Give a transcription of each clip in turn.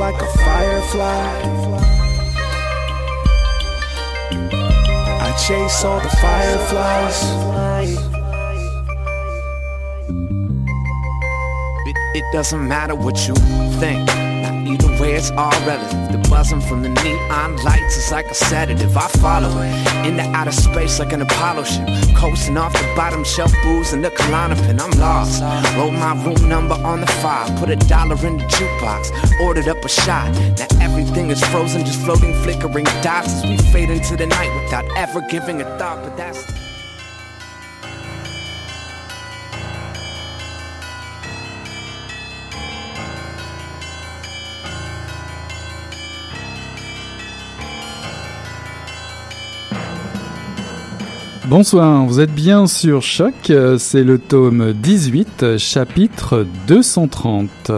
like a firefly. I chase all the fireflies. It, it doesn't matter what you think. Either way, it's all relative. The buzzing from the neon lights is like a sedative. I follow it into outer space like an Apollo ship. Coasting off the bottom shelf booze and the Klonopin. I'm lost. Wrote my room number on the file. Put a dollar in the jukebox. Ordered up a shot. Now everything is frozen, just floating, flickering dots as we fade into the night without ever giving a thought. But that's. Bonsoir, vous êtes bien sur Choc, c'est le tome 18, chapitre 230.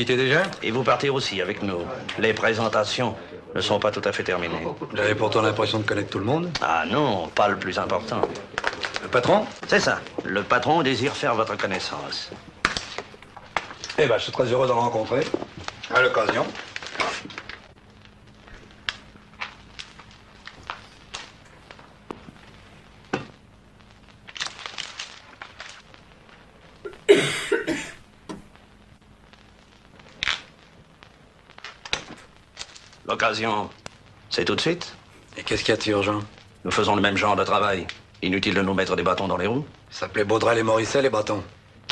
Quittez déjà Et vous partez aussi avec nous. Les présentations ne sont pas tout à fait terminées. J'avais pourtant l'impression de connaître tout le monde. Ah non, pas le plus important. Le patron C'est ça. Le patron désire faire votre connaissance. Eh ben, je suis très heureux d'en rencontrer. À l'occasion. L'occasion, c'est tout de suite. Et qu'est-ce qu'il y a de si urgent? Nous faisons le même genre de travail. Inutile de nous mettre des bâtons dans les roues. Ça s'appelait Baudrel et Morisset, les bâtons.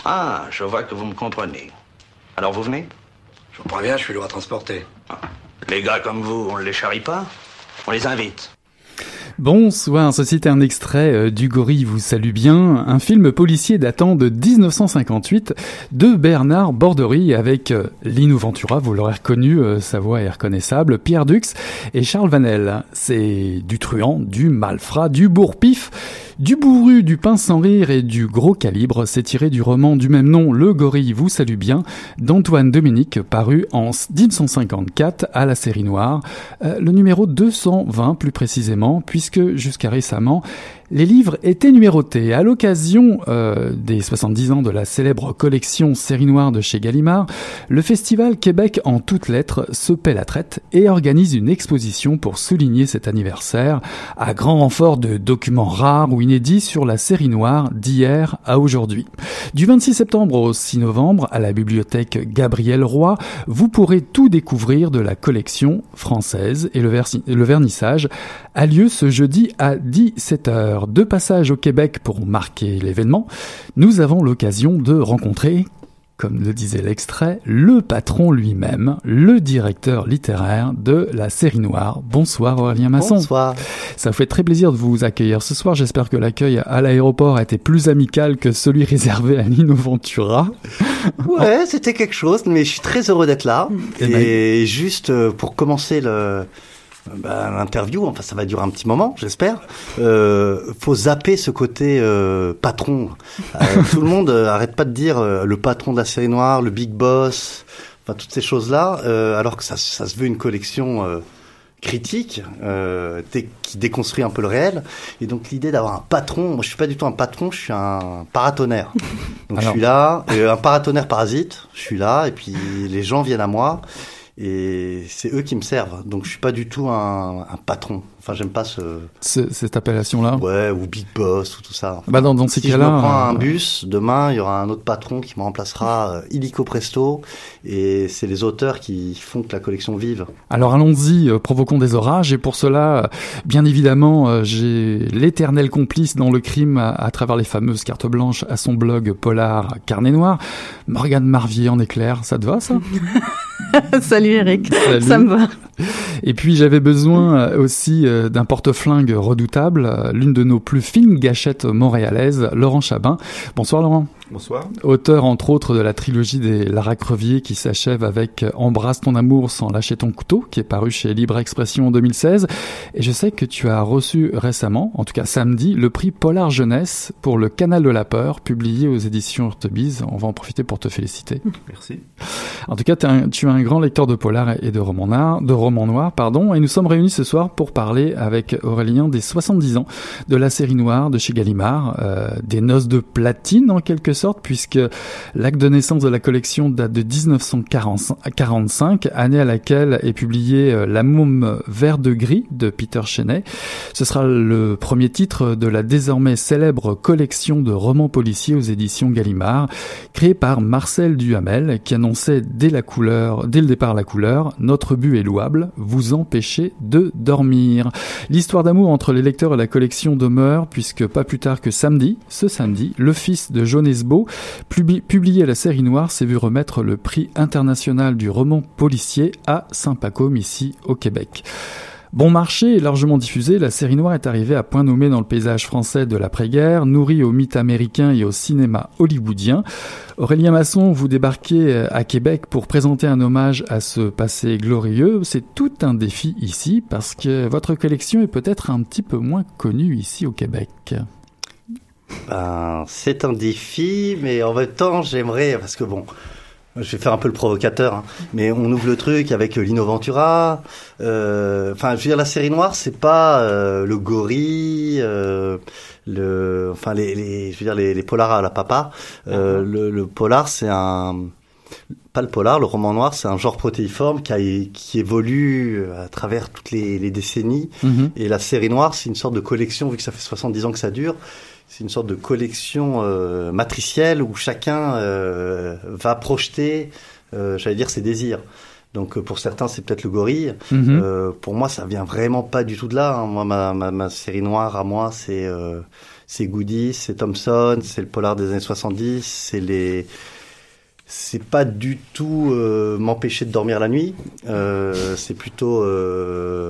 Ah, je vois que vous me comprenez. Alors vous venez? Je vous préviens, je suis lourd à transporter. Les gars comme vous, on ne les charrie pas On les invite. Bonsoir, ceci est un extrait euh, du Gorille vous salue bien, un film policier datant de 1958 de Bernard Bordery avec euh, Lino Ventura, vous l'aurez reconnu, euh, sa voix est reconnaissable, Pierre Dux et Charles Vanel. C'est du truand, du malfrat, du bourre-pif, du bourru, du pain sans rire et du gros calibre, c'est tiré du roman du même nom Le Gorille vous salue bien d'Antoine Dominique paru en 1954 à la série noire, le numéro 220 plus précisément puisque jusqu'à récemment les livres étaient numérotés. À l'occasion euh, des 70 ans de la célèbre collection Série Noire de chez Gallimard, le festival Québec en toutes lettres se paie la traite et organise une exposition pour souligner cet anniversaire, à grand renfort de documents rares ou inédits sur la série noire d'hier à aujourd'hui. Du 26 septembre au 6 novembre, à la bibliothèque Gabriel Roy, vous pourrez tout découvrir de la collection française et le, le vernissage a lieu ce jeudi à 17h de passage au Québec pour marquer l'événement, nous avons l'occasion de rencontrer, comme le disait l'extrait, le patron lui-même, le directeur littéraire de la série noire. Bonsoir Aurélien Masson. Bonsoir. Ça fait très plaisir de vous accueillir ce soir. J'espère que l'accueil à l'aéroport a été plus amical que celui réservé à Nino Ventura. Ouais, c'était quelque chose, mais je suis très heureux d'être là. Et, Et juste euh, pour commencer le, bah, l'interview, enfin ça va durer un petit moment, j'espère. Euh, faut zapper ce côté euh, patron. Euh, tout le monde euh, arrête pas de dire euh, le patron de la série noire, le big boss, enfin toutes ces choses-là, euh, alors que ça, ça se veut une collection critique qui déconstruit un peu le réel. Et donc l'idée d'avoir un patron, moi je suis pas du tout un patron, je suis un paratonnerre. Donc alors... je suis là, un paratonnerre parasite, je suis là, et puis les gens viennent à moi et c'est eux qui me servent. Donc je suis pas du tout un, un patron. Enfin, j'aime pas ce... ce cette appellation-là. Ouais, ou big boss ou tout ça. Enfin, bah dans, dans ces si cas-là, je me prends euh... un bus, demain il y aura un autre patron qui me remplacera euh, illico presto, et c'est les auteurs qui font que la collection vive. Alors allons-y, euh, provoquons des orages, et pour cela, euh, bien évidemment, j'ai l'éternel complice dans le crime à, à, travers les fameuses cartes blanches à son blog polar Carnet Noir, Morgane Marvier en éclair. Ça te va ça? Salut Eric, ça me va. Et puis j'avais besoin aussi d'un porte-flingue redoutable, l'une de nos plus fines gâchettes montréalaises, Laurent Chabin. Bonsoir Laurent. Bonsoir. Auteur entre autres de la trilogie des Lara Crevier qui s'achève avec Embrasse ton amour sans lâcher ton couteau, qui est paru chez Libre Expression en 2016. Et je sais que tu as reçu récemment, en tout cas samedi, le prix Polar Jeunesse pour Le Canal de la Peur, publié aux éditions Urtebise. On va en profiter pour te féliciter. Merci. En tout cas, tu es un grand lecteur de polar et de romans noirs, de romans noirs, pardon. Et nous sommes réunis ce soir pour parler avec Aurélien des 70 ans de la série noire de chez Gallimard, euh, des noces de platine en quelque puisque l'acte de naissance de la collection date de 1945, année à laquelle est publié euh, La môme vert de gris de Peter Chenet. Ce sera le premier titre de la désormais célèbre collection de romans policiers aux éditions Gallimard, créée par Marcel Duhamel, qui annonçait dès la couleur, le départ la couleur, notre but est louable, vous empêchez de dormir. L'histoire d'amour entre les lecteurs et la collection demeure, puisque pas plus tard que samedi, ce samedi, le fils de Jonas Publié la série noire, s'est vu remettre le prix international du roman policier à Saint-Pacôme, ici au Québec. Bon marché et largement diffusé, la série noire est arrivée à point nommé dans le paysage français de l'après-guerre, nourrie au mythe américain et au cinéma hollywoodien. Aurélien Masson, vous débarquez euh, à Québec pour présenter un hommage à ce passé glorieux. C'est tout un défi ici parce que votre collection est peut-être un petit peu moins connue ici au Québec. Ben, c'est un défi, mais en même temps, j'aimerais, parce que bon, je vais faire un peu le provocateur, hein, mais on ouvre le truc avec Lino Ventura. Euh, enfin, je veux dire, la série noire, c'est pas euh, le gorille, euh, le, enfin les, les, je veux dire les, les polars à la papa. Euh, le, le, polar, c'est un, pas le polar, le roman noir, c'est un genre protéiforme qui, a, qui évolue à travers toutes les, les décennies. Mm-hmm. Et la série noire, c'est une sorte de collection, vu que ça fait 70 ans que ça dure c'est une sorte de collection euh, matricielle où chacun euh, va projeter, euh, j'allais dire, ses désirs. Donc pour certains, c'est peut-être le gorille. Mhm. pour moi, ça vient vraiment pas du tout de là. Hein. Moi, ma, ma, ma, série noire à moi, c'est c'est Goody, c'est Thompson, c'est le polar des années 70, c'est les c'est pas du tout euh, m'empêcher de dormir la nuit, euh, c'est plutôt euh,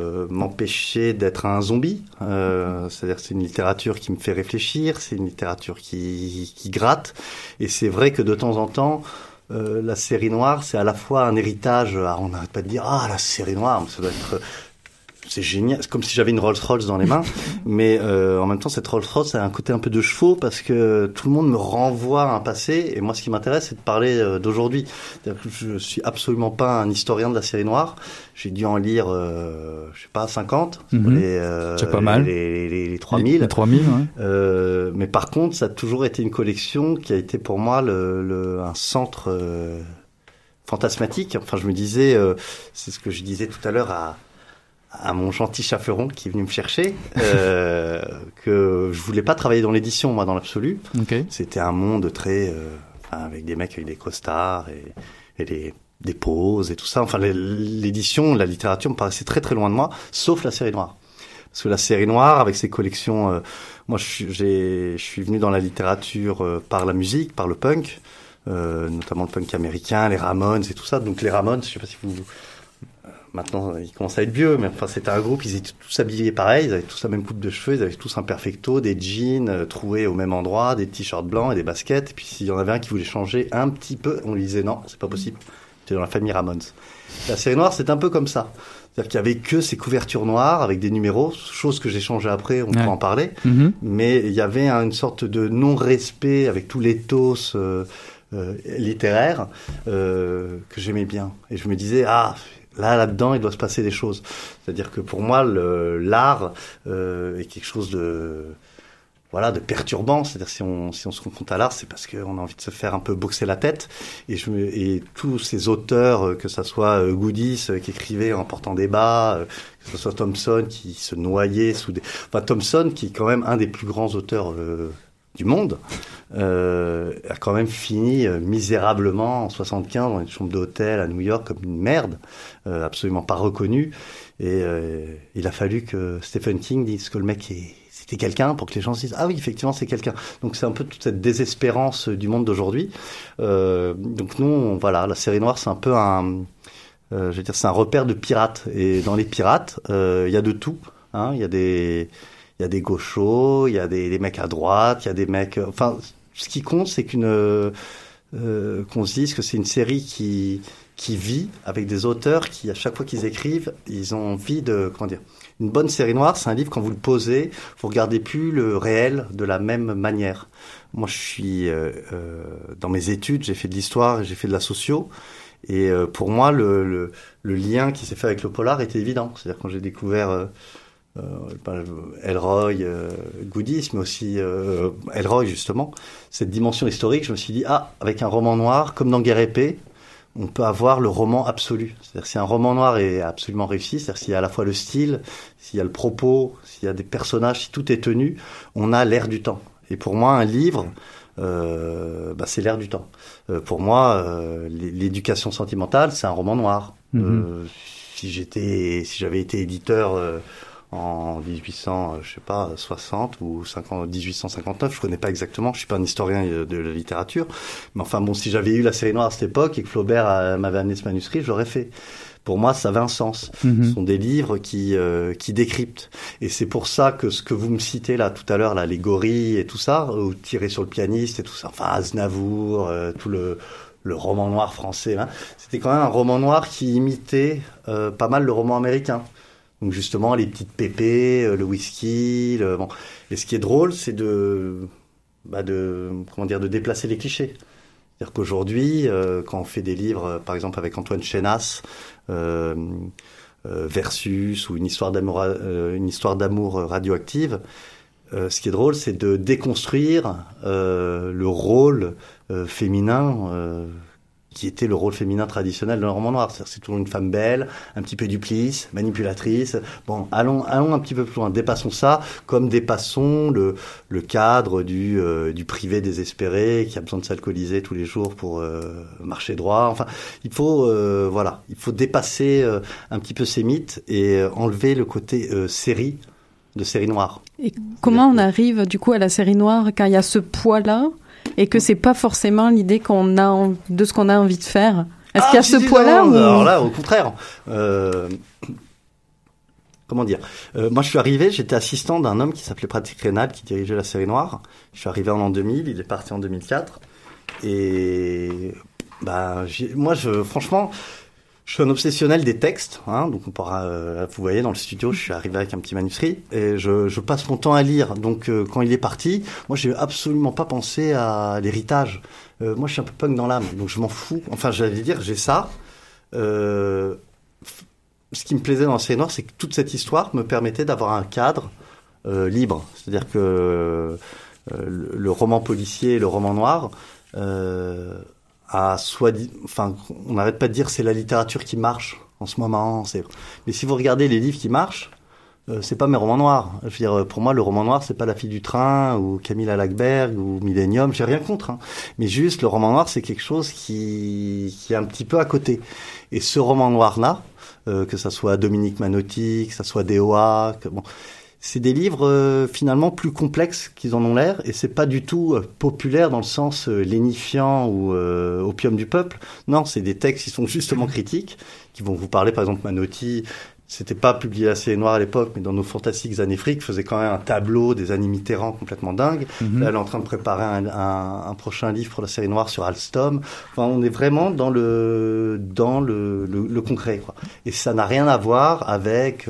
d'être un zombie. Euh, c'est-à-dire c'est une littérature qui me fait réfléchir, c'est une littérature qui, qui gratte, et c'est vrai que de temps en temps, euh, la série noire, c'est à la fois un héritage. on n'arrête pas de dire ah la série noire, ça doit être c'est génial. C'est comme si j'avais une Rolls Royce dans les mains, mais euh, en même temps, cette Rolls Royce a un côté un peu de chevaux parce que tout le monde me renvoie à un passé. Et moi, ce qui m'intéresse, c'est de parler euh, d'aujourd'hui. Je suis absolument pas un historien de la série noire. J'ai dû en lire, euh, je sais pas, 50. Mhm. Euh, c'est pas mal. Les, les, les 3000. Les, 3000, ouais. Euh, mais par contre, ça a toujours été une collection qui a été pour moi le, le un centre euh, fantasmatique. Enfin, je me disais, c'est ce que je disais tout à l'heure à à mon gentil chaperon qui est venu me chercher euh, que je voulais pas travailler dans l'édition moi dans l'absolu. C'était un monde très euh, avec des mecs avec des costards et, et des, des poses et tout ça. Enfin l'édition, la littérature me paraissait très très loin de moi, sauf la série noire. Parce que la série noire avec ses collections, euh, moi je, je suis venu dans la littérature euh, par la musique, par le punk. Euh, notamment le punk américain, les Ramones et tout ça. Donc les Ramones, je sais pas si vous Maintenant, ils commencent à être vieux, mais enfin, c'était un groupe, ils étaient tous habillés pareil, ils avaient tous la même coupe de cheveux, ils avaient tous un perfecto, des jeans euh, troués au même endroit, des t-shirts blancs et des baskets. Et puis, s'il y en avait un qui voulait changer un petit peu, on lui disait non, c'est pas possible. C'était dans la famille Ramones. La série noire, c'est un peu comme ça. C'est-à-dire qu'il y avait que ces couvertures noires avec des numéros, chose que j'ai changé après, on peut en parler. Mm-hmm. Mais il y avait une sorte de non-respect avec tous les tos euh, euh, littéraires euh, que j'aimais bien. Et je me disais, ah, Là, là-dedans, il doit se passer des choses. C'est-à-dire que pour moi, l'art euh, est quelque chose de voilà de perturbant. C'est-à-dire si on si on se confronte à l'art, c'est parce qu'on a envie de se faire un peu boxer la tête. Et je et tous ces auteurs, euh, que ça soit euh, Goodies euh, qui écrivait en portant des bas, que ce soit Thompson qui se noyait sous des, enfin Thompson qui est quand même un des plus grands auteurs du monde, euh, a quand même fini euh, misérablement en 75 dans une chambre d'hôtel à New York comme une merde, euh, absolument pas reconnue. Et euh, il a fallu que Stephen King dise que le mec est c'était quelqu'un pour que les gens se disent ah oui effectivement c'est quelqu'un donc c'est un peu toute cette désespérance du monde d'aujourd'hui euh, donc nous voilà la série noire c'est un peu un je veux dire, c'est un repère de pirates. Et dans les pirates, il y a de tout. Hein. Il y a des il y a des gauchos, il y a des, des, mecs à droite, il y a des mecs. Enfin, ce qui compte, c'est qu'une euh, qu'on se dise que c'est une série qui qui vit avec des auteurs qui, à chaque fois qu'ils écrivent, ils ont envie de comment dire. Une bonne série noire, c'est un livre quand vous le posez, vous regardez plus le réel de la même manière. Moi, je suis euh, euh, dans mes études, j'ai fait de l'histoire, j'ai fait de la socio. Et euh, pour moi, le, le, le lien qui s'est fait avec le polar était évident. C'est-à-dire quand j'ai découvert euh, euh, Elroy, euh, Goodies, mais aussi euh, Elroy justement, cette dimension historique, je me suis dit, ah, avec un roman noir, comme dans Guerre épée, on peut avoir le roman absolu. C'est-à-dire si un roman noir est absolument réussi, c'est-à-dire s'il y a à la fois le style, s'il y a le propos, s'il y a des personnages, si tout est tenu, on a l'air du temps. Et pour moi, un livre, euh, bah, c'est l'air du temps. Euh, pour moi, euh, l'éducation sentimentale, c'est un roman noir. Mm-hmm. si j'étais, si j'avais été éditeur en 1800, euh, je sais pas, 60 ou 50, 1859, je connais pas exactement, je suis pas un historien de la littérature, mais enfin bon, si j'avais eu la série noire à cette époque et que Flaubert euh, m'avait amené ce manuscrit, je l'aurais fait. Pour moi, ça avait un sens. Mhm. Ce sont des livres qui euh, qui décryptent, et c'est pour ça que ce que vous me citez là tout à l'heure, l'allégorie et tout ça, ou tirer sur le pianiste et tout ça, enfin Aznavour, tout le le roman noir français, hein, c'était quand même un roman noir qui imitait pas mal le roman américain. Donc justement, les petites pépées, euh, le whisky. Le... Bon. Et ce qui est drôle, c'est de, bah de, comment dire, de déplacer les clichés. C'est-à-dire qu'aujourd'hui, euh, quand on fait des livres, euh, par exemple avec Antoine Chenas, euh, Versus ou une histoire d'amour, une histoire d'amour radioactive, ce qui est drôle, c'est de déconstruire le rôle féminin qui était le rôle féminin traditionnel de le roman noir. C'est toujours une femme belle, un petit peu duplice, manipulatrice. Bon, allons, allons un petit peu plus loin. Dépassons ça, comme dépassons le, le cadre du, euh, du privé désespéré qui a besoin de s'alcooliser tous les jours pour euh, marcher droit. Enfin, il faut, euh, voilà, il faut dépasser un petit peu ces mythes et enlever le côté série de série noire. Et comment on arrive du coup à la série noire quand il y a ce poids-là? Et que c'est pas forcément l'idée qu'on a de ce qu'on a envie de faire. Est-ce qu'il y a ah, ce poids-là ou... Alors là, au contraire. Euh, comment dire euh, Moi, je suis arrivé, j'étais assistant d'un homme qui s'appelait Pratique Rénal, qui dirigeait la série noire. Je suis arrivé en l'an 2000, il est parti en 2004. Et bah, moi, je, franchement, je suis un obsessionnel des textes, hein, donc on pourra, euh, vous voyez dans le studio, je suis arrivé avec un petit manuscrit et je, je passe mon temps à lire. Donc euh, quand il est parti, moi j'ai absolument pas pensé à l'héritage. Euh, moi je suis un peu punk dans l'âme, donc je m'en fous. Enfin j'allais dire j'ai ça. ce qui me plaisait dans la série noire, c'est que toute cette histoire me permettait d'avoir un cadre libre. C'est-à-dire que le, le, roman policier et le roman noir à soit, enfin, on n'arrête pas de dire c'est la littérature qui marche en ce moment. C'est, mais si vous regardez les livres qui marchent, euh, c'est pas mes romans noirs. Je veux dire, pour moi, le roman noir, c'est pas La fille du train ou Camille Lackberg ou Millennium. J'ai rien contre, hein. mais juste le roman noir, c'est quelque chose qui, qui est un petit peu à côté. Et ce roman noir là, euh, que ça soit Dominique Manotti, que ça soit DOA, que bon, c'est des livres euh, finalement plus complexes qu'ils en ont l'air et c'est pas du tout euh, populaire dans le sens euh, lénifiant ou opium du peuple. Non, c'est des textes qui sont justement critiques, qui vont vous parler par exemple Manotti. C'était pas publié assez noir à l'époque, mais dans nos fantastiques années fric, faisait quand même un tableau des années Mitterrand complètement dingue. Mhm. Là, elle est en train de préparer un, un, un, prochain livre pour la série noire sur Alstom. Enfin, on est vraiment dans le dans le, le, le concret, quoi. Et ça n'a rien à voir avec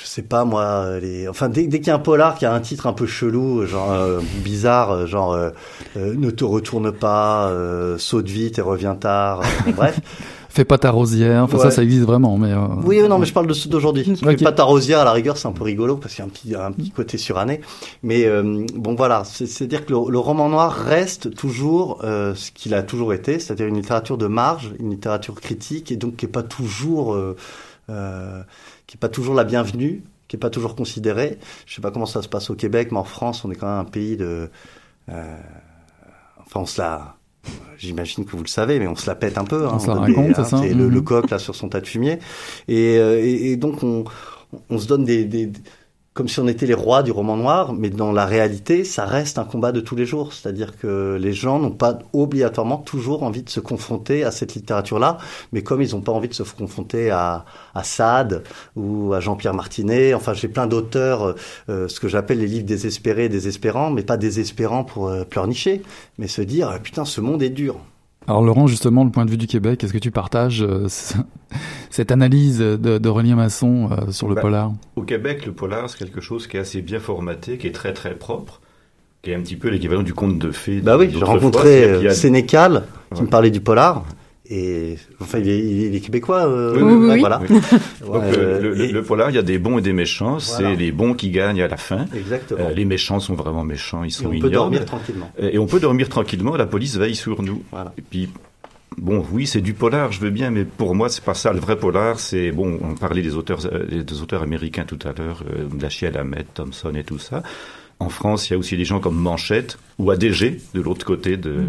je sais pas moi les enfin dès, dès qu'il y a un polar qui a un titre un peu chelou genre euh, bizarre euh, genre euh, ne te retourne pas saute vite et reviens tard bref. Fais pas ta rosière enfin ça ça existe vraiment mais oui non mais je parle de ceux d'aujourd'hui. Fais pas ta rosière à la rigueur c'est un peu rigolo parce qu'il y a un petit un petit côté suranné. Mais bon voilà c'est à dire que le, le, roman noir reste toujours ce qu'il a toujours été c'est-à-dire une littérature de marge une littérature critique et donc qui est pas toujours euh, qui est pas toujours la bienvenue, qui est pas toujours considérée. Je sais pas comment ça se passe au Québec, mais en France, on est quand même un pays de. Euh, enfin, on se la. J'imagine que vous le savez, mais on se la pète un peu. Hein, on se la raconte, c'est ça. Le, le, mhm. coq là sur son tas de fumier, et, euh, et, et donc on, on se donne des, des comme si on était les rois du roman noir, mais dans la réalité, ça reste un combat de tous les jours. C'est-à-dire que les gens n'ont pas obligatoirement toujours envie de se confronter à cette littérature-là, mais comme ils n'ont pas envie de se confronter à, à Sade ou à Jean-Pierre Martinet, enfin j'ai plein d'auteurs, euh, ce que j'appelle les livres désespérés, désespérants, mais pas désespérants pour euh, pleurnicher, mais se dire, putain, ce monde est dur. Alors Laurent, justement, le point de vue du Québec, est-ce que tu partages euh, cette analyse de, de Masson euh, sur le bah, polar? Au Québec, le polar, c'est quelque chose qui est assez bien formaté, qui est très très propre, qui est un petit peu l'équivalent du conte de fées. Bah oui, j'ai rencontré euh, Sénécal qui me parlait du polar. Et enfin, il est, québécois. Euh, oui, oui, Voilà. Donc le, polar, il y a des bons et des méchants. C'est les bons qui gagnent à la fin. Exactement. les méchants sont vraiment méchants. Ils sont et on peut dormir tranquillement. Et on peut dormir tranquillement. La police veille sur nous. Voilà. Et puis Bon, oui, c'est du polar, je veux bien, mais pour moi, c'est pas ça. Le vrai polar, c'est bon. On parlait des auteurs, euh, des auteurs américains tout à l'heure, euh, Dashiell Hammett, Thompson et tout ça. En France, il y a aussi des gens comme Manchette ou ADG de l'autre côté de,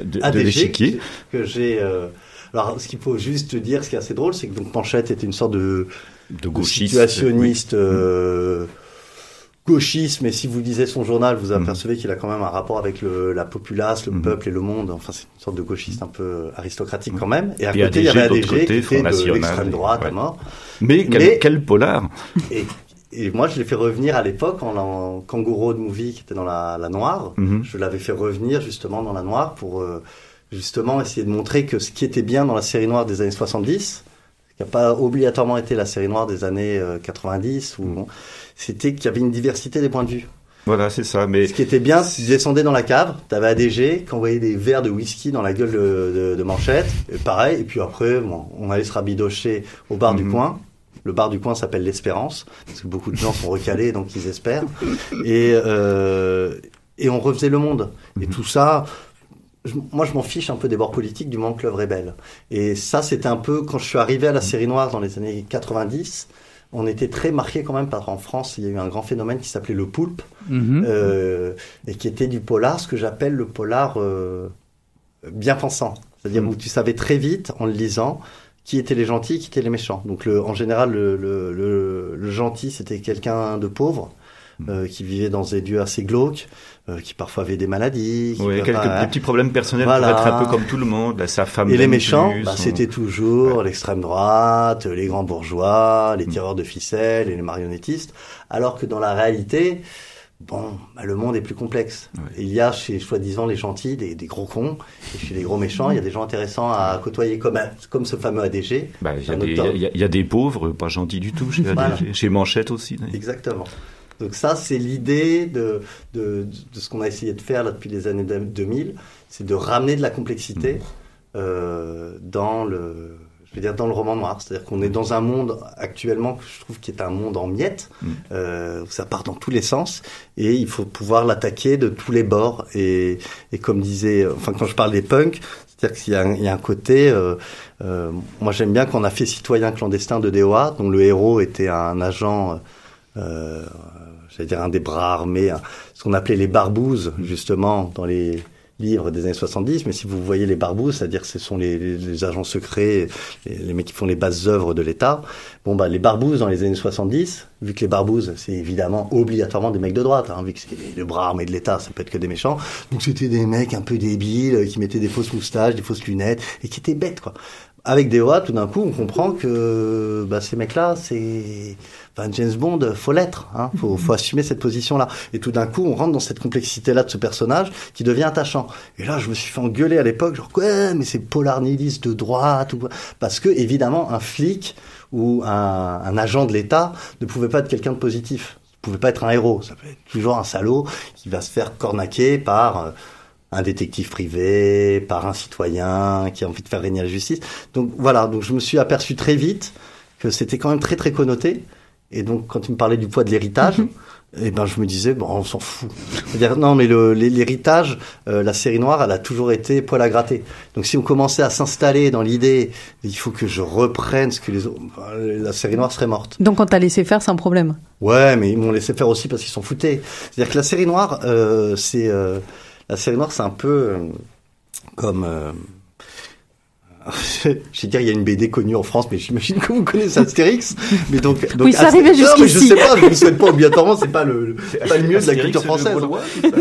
de, de l'échiquier. Que j'ai. Euh... Alors, ce qu'il faut juste dire, ce qui est assez drôle, c'est que donc Manchette était une sorte de, de, gauchiste, situationniste. Euh, gauchisme, et si vous lisez son journal, vous mhm. apercevez qu'il a quand même un rapport avec le, la populace, le mhm. peuple et le monde. Enfin, c'est une sorte de gauchiste un peu aristocratique quand même. Et à côté, il y avait ADG qui était de l'extrême droite à mort. Mais, quel, polar et, et, moi, je l'ai fait revenir à l'époque en, en Kangourou de Movie, qui était dans la, la noire. Mhm. Je l'avais fait revenir justement dans la noire pour euh, justement essayer de montrer que ce qui était bien dans la série noire des années 70, qui n'a pas obligatoirement été la série noire des années 90, euh, ou c'était qu'il y avait une diversité des points de vue. Voilà, c'est ça. Mais ce qui était bien, tu descendais dans la cave, t'avais ADG qui envoyait des verres de whisky dans la gueule de, de, Manchette, et pareil. Et puis après, bon, on allait se rabidocher au bar du mhm. coin. Le bar du coin s'appelle l'Espérance, parce que beaucoup de gens sont recalés, donc ils espèrent. Et euh, et on refaisait le monde. Et mhm. tout ça, moi, je m'en fiche un peu des bords politiques du moment que l'œuvre est belle. Et ça, c'était un peu quand je suis arrivé à la série noire dans les années 90 on était très marqué quand même par en France, il y a eu un grand phénomène qui s'appelait le poulpe mhm. euh, et qui était du polar, ce que j'appelle le polar euh, bien pensant, c'est-à-dire mhm. où tu savais très vite en le lisant qui étaient les gentils, qui étaient les méchants. Donc le, en général, le, le gentil c'était quelqu'un de pauvre euh, qui vivait dans des lieux assez glauques, euh, qui parfois avaient des maladies. Oui, quelques petits problèmes personnels pour être un peu comme tout le monde, sa femme. Et les méchants, bah, c'était toujours l'extrême droite, les grands bourgeois, les mm. tireurs de ficelles et les marionnettistes, alors que dans la réalité, bon, bah, le monde est plus complexe. Il y a chez soi-disant les gentils des, des, gros cons, et chez les gros méchants, il y a des gens intéressants à côtoyer, comme, comme ce fameux ADG. Bah, il, y a des, pauvres, pas gentils du tout chez ADG, chez Manchette aussi. Exactement. Donc ça, c'est l'idée de, de, de, ce qu'on a essayé de faire là, depuis les années 2000, c'est de ramener de la complexité euh, dans le je veux dire dans le roman noir, c'est-à-dire qu'on est dans un monde actuellement que je trouve qui est un monde en miettes, mm. euh, ça part dans tous les sens, et il faut pouvoir l'attaquer de tous les bords. Et, et comme disait, enfin quand je parle des punks, c'est-à-dire qu'il y, a un, il y a un côté, euh, euh, moi j'aime bien qu'on a fait Citoyen clandestin de DOA, dont le héros était un agent euh, j'allais dire un des bras armés, ce qu'on appelait les barbouzes, justement, dans les livres des années 70, mais si vous voyez les barbouzes, c'est-à-dire ce sont les, agents secrets, les, les, mecs qui font les bases œuvres de l'État. Bon, bah, les barbouzes dans les années 70, vu que les barbouzes, c'est évidemment obligatoirement des mecs de droite, hein, vu que c'est le bras armé de l'État, ça peut être que des méchants. Donc c'était des mecs un peu débiles, qui mettaient des fausses moustaches, des fausses lunettes, et qui étaient bêtes, quoi avec DOA, tout d'un coup, on comprend que bah, ces mecs-là, c'est enfin, James Bond, faut l'être, hein, faut, faut assumer cette position-là. Et tout d'un coup, on rentre dans cette complexité-là de ce personnage qui devient attachant. Et là, je me suis fait engueuler à l'époque, genre quoi, mais c'est polar nihiliste de droite, ou... parce que évidemment, un flic ou un, un agent de l'État ne pouvait pas être quelqu'un de positif, ne pouvait pas être un héros, ça peut être toujours un salaud qui va se faire cornaquer par euh, un détective privé, par un citoyen qui a envie de faire régner la justice. Donc voilà, donc je me suis aperçu très vite que c'était quand même très très connoté. Et donc quand tu me parlais du poids de l'héritage, mhm. eh ben je me disais bon on s'en fout. C'est-à-dire non mais l'héritage, euh, la série noire, elle a toujours été poil à gratter. Donc si on commençait à s'installer dans l'idée, il faut que je reprenne ce que les autres, la série noire serait morte. Donc on t'a laissé faire sans problème? Ouais, mais ils m'ont laissé faire aussi parce qu'ils s'en foutaient. C'est-à-dire que la série noire, euh, c'est euh, la série noire, c'est un peu euh, comme euh, je vais dire, il y a une BD connue en France, mais j'imagine que vous connaissez Astérix. Mais donc, donc oui, ça arrivait jusqu'ici. je sais pas, je ne souhaite pas obligatoirement, c'est pas le, pas le mieux de la culture française.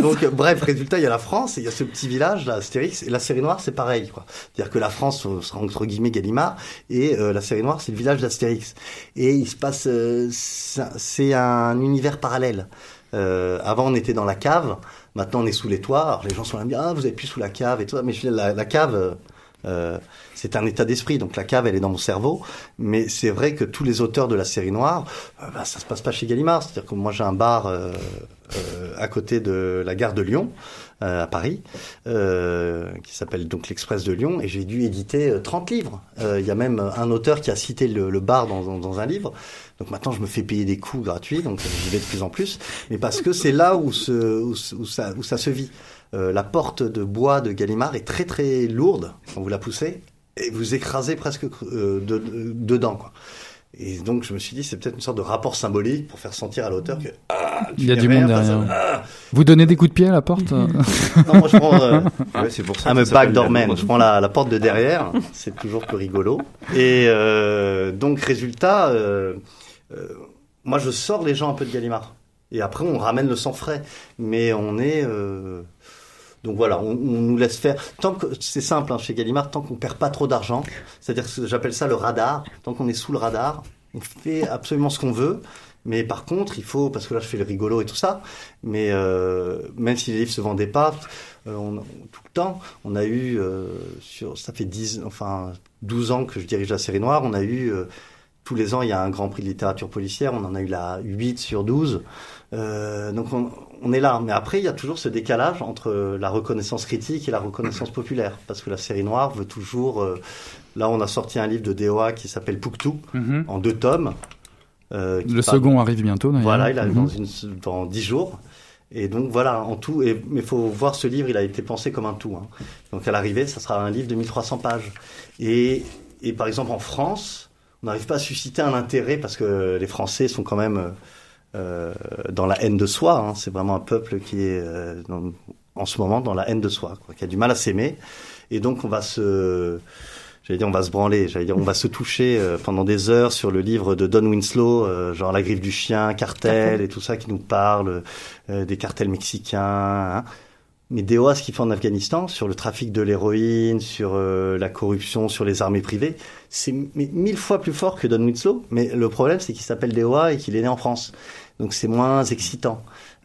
donc, bref, résultat, il y a la France et il y a ce petit village, là, Astérix, et la série noire, c'est pareil, quoi. C'est-à-dire que la France sera entre guillemets Gallimard, et euh, la série noire, c'est le village d'Astérix. Et il se passe, euh, c'est un univers parallèle. Euh, avant, on était dans la cave. Maintenant, on est sous les toits. Alors, les gens sont là, ah, vous êtes plus sous la cave et tout. Mais je la, cave, euh, c'est un état d'esprit, donc la cave, elle est dans mon cerveau. Mais c'est vrai que tous les auteurs de la série noire, euh, bah, ça se passe pas chez Gallimard. C'est-à-dire que moi, j'ai un bar euh, euh, à côté de la gare de Lyon, à Paris, qui s'appelle donc l'Express de Lyon, et j'ai dû éditer 30 livres. Il y a même un auteur qui a cité le, bar dans, dans, un livre. Donc maintenant, je me fais payer des coûts gratuits, donc j'y vais de plus en plus. Mais parce que c'est là où, où, ça, où ça se vit. Euh, la porte de bois de Gallimard est très très lourde quand vous la poussez et vous écrasez presque euh, de, dedans. Quoi. Et donc je me suis dit c'est peut-être une sorte de rapport symbolique pour faire sentir à l'auteur que ah, il y a du monde derrière. Ah. Vous donnez des coups de pied à la porte Non, moi je prends euh, ouais, c'est pour ça. me backdoorman. Je prends la, la, porte de derrière. C'est toujours plus rigolo. Et euh, donc résultat, euh, euh, moi je sors les gens un peu de Gallimard. Et après on ramène le sang frais. Mais on est euh, donc voilà, on, nous laisse faire. Tant que c'est simple hein, chez Gallimard, tant qu'on perd pas trop d'argent, c'est-à-dire que j'appelle ça le radar. Tant qu'on est sous le radar, on fait absolument ce qu'on veut. Mais par contre, il faut, parce que là je fais le rigolo et tout ça, mais euh, même si les livres se vendaient pas, euh, on, tout le temps, on a eu, euh, sur, ça fait 10, enfin 12 ans que je dirige la série noire, on a eu, tous les ans il y a un grand prix de littérature policière, on en a eu la 8 sur 12. Euh, donc on, on, est là. Mais après, il y a toujours ce décalage entre la reconnaissance critique et la reconnaissance populaire. Parce que la série noire veut toujours... Euh, là, on a sorti un livre de DOA qui s'appelle Pouctou, mm en deux tomes. Euh, le second arrive bientôt, Voilà, il arrive dans, mhm. une, dans dix jours. Et donc voilà, en tout, et, mais il faut voir ce livre, il a été pensé comme un tout. Hein. Donc à l'arrivée, ça sera un livre de 1300 pages. Et, et par exemple en France, on n'arrive pas à susciter un intérêt parce que les Français sont quand même euh, dans la haine de soi. Hein. C'est vraiment un peuple qui est euh, en ce moment dans la haine de soi, quoi, qui a du mal à s'aimer. Et donc on va se, j'allais dire, on va se branler, j'allais dire, on va se toucher euh, pendant des heures sur le livre de Don Winslow, genre La griffe du chien, Cartel et tout ça qui nous parle des cartels mexicains. Hein. Mais DOA, ce qu'il fait en Afghanistan, sur le trafic de l'héroïne, sur la corruption, sur les armées privées, c'est mille fois plus fort que Don Winslow. Mais le problème, c'est qu'il s'appelle DOA et qu'il est né en France donc c'est moins excitant.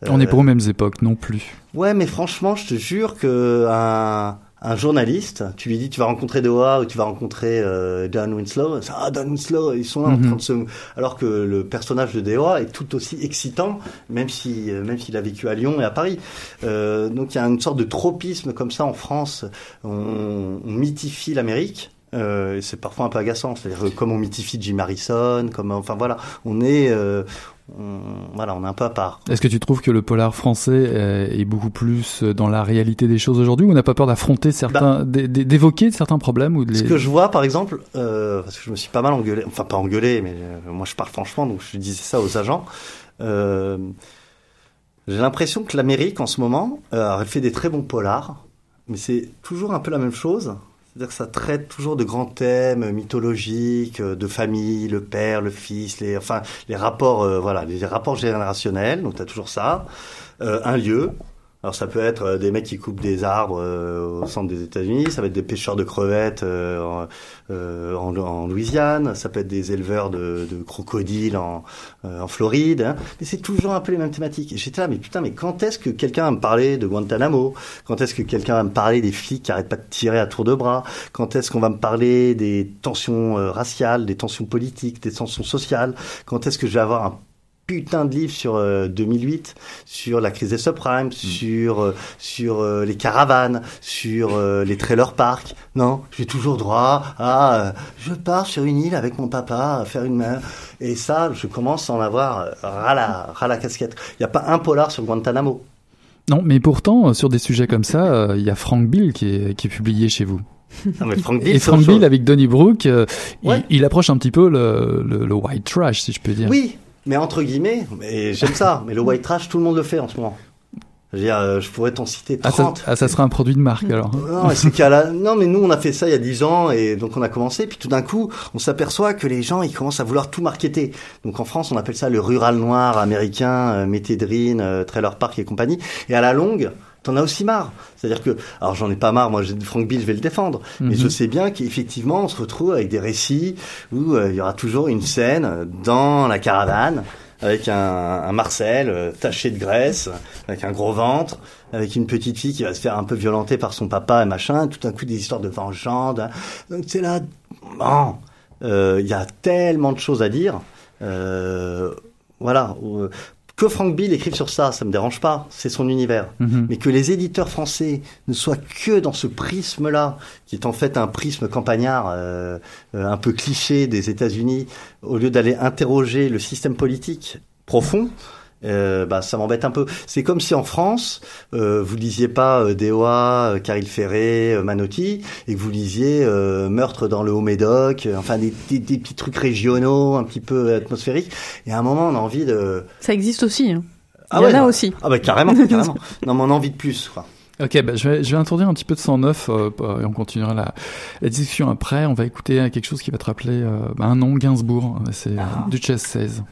On n'est pas aux mêmes époques non plus. Ouais, mais franchement, je te jure que un, un journaliste, tu lui dis tu vas rencontrer Doha ou tu vas rencontrer euh, Don Winslow, ah Don Winslow, ils sont là en mhm. train de se, alors que le personnage de Doha est tout aussi excitant, même si euh, même s'il a vécu à Lyon et à Paris. Euh, donc il y a une sorte de tropisme comme ça en France, on, on mythifie l'Amérique. Euh, c'est parfois un peu agaçant, c'est-à-dire comme on mythifie Jim Harrison, comme enfin voilà, on est, euh, on, voilà, on est un peu à part. Est-ce que tu trouves que le polar français est beaucoup plus dans la réalité des choses aujourd'hui, ou on n'a pas peur d'affronter certains, bah, d'évoquer certains problèmes ou de Ce que je vois, par exemple, euh, parce que je me suis pas mal engueulé, enfin pas engueulé, mais euh, moi je parle franchement, donc je disais ça aux agents. Euh, j'ai l'impression que l'Amérique en ce moment euh, fait des très bons polars, mais c'est toujours un peu la même chose. C'est-à-dire que ça traite toujours de grands thèmes mythologiques, euh, de famille, le père, le fils, les, enfin, les rapports, euh, voilà, les rapports générationnels. Donc, tu as toujours ça. Euh, un lieu, alors ça peut être euh, des mecs qui coupent des arbres euh, au centre des États-Unis, ça va être des pêcheurs de crevettes euh, en, en, Louisiane, ça peut être des éleveurs de, de crocodiles en, Floride. Hein. Mais c'est toujours un peu les mêmes thématiques. J'étais là, mais putain, mais quand est-ce que quelqu'un va me parler de Guantanamo? Quand est-ce que quelqu'un va me parler des flics qui arrêtent pas de tirer à tour de bras? Quand est-ce qu'on va me parler des tensions raciales, des tensions politiques, des tensions sociales? Quand est-ce que je vais avoir un putain de livres sur 2008, euh, sur la crise des subprimes, mm. sur euh, sur euh, les caravanes, sur les trailer parks. Non, j'ai toujours droit à je pars sur une île avec mon papa à faire une main. Et ça, je commence à en avoir ras la, ras la casquette. Il n'y a pas un polar sur Guantanamo. Non, mais pourtant, sur des sujets comme ça, il y a Frank Bill qui est, qui est publié chez vous. Mais Frank Bill, et Frank Bill avec Donny Brooke, il, il, approche un petit peu le, le, le, white trash, si je peux dire. Oui, mais entre guillemets, et j'aime ça, mais le white trash, tout le monde le fait en ce moment. Je, veux dire, euh, je pourrais t'en citer 30. Ah, ça, ah, ça, sera un produit de marque alors. Non, la... non, mais nous on a fait ça il y a 10 ans et donc on a commencé. Puis tout d'un coup, on s'aperçoit que les gens ils commencent à vouloir tout marketer. Donc en France, on appelle ça le rural noir américain, euh, Métédrine, euh, Trailer Park et compagnie. Et à la longue, t'en as aussi marre. C'est-à-dire que, alors j'en ai pas marre, moi, Frank Bill, je vais le défendre, mais je mhm. sais bien qu'effectivement, on se retrouve avec des récits où euh, il y aura toujours une scène dans la caravane avec un, un Marcel euh, taché de graisse, avec un gros ventre, avec une petite fille qui va se faire un peu violenter par son papa et machin, tout d'un coup des histoires de vengeance. Donc c'est là, bon, euh, il y a tellement de choses à dire. Euh, voilà, que Frank Bill écrive sur ça, ça me dérange pas, c'est son univers. Mhm. Mais que les éditeurs français ne soient que dans ce prisme-là, qui est en fait un prisme campagnard, euh, euh, un peu cliché des États-Unis, au lieu d'aller interroger le système politique profond, euh, bah, ça m'embête un peu. C'est comme si en France, euh, vous lisiez pas euh, Dewa, Caril Ferré, Manotti, et que vous lisiez Meurtre dans le Haut-Médoc, enfin des, des, des, petits trucs régionaux, un petit peu atmosphériques. Et à un moment, on a envie de... Ça existe aussi. Hein. Ah Il y en a aussi. Ah bah carrément, carrément. non, mais on a envie de plus, quoi. Ok, bah, je, vais, je vais introduire un petit peu de 109 euh, et on continuera la, la, discussion après. On va écouter quelque chose qui va te rappeler euh, bah, un nom, Gainsbourg. C'est ah. Duchesse 16.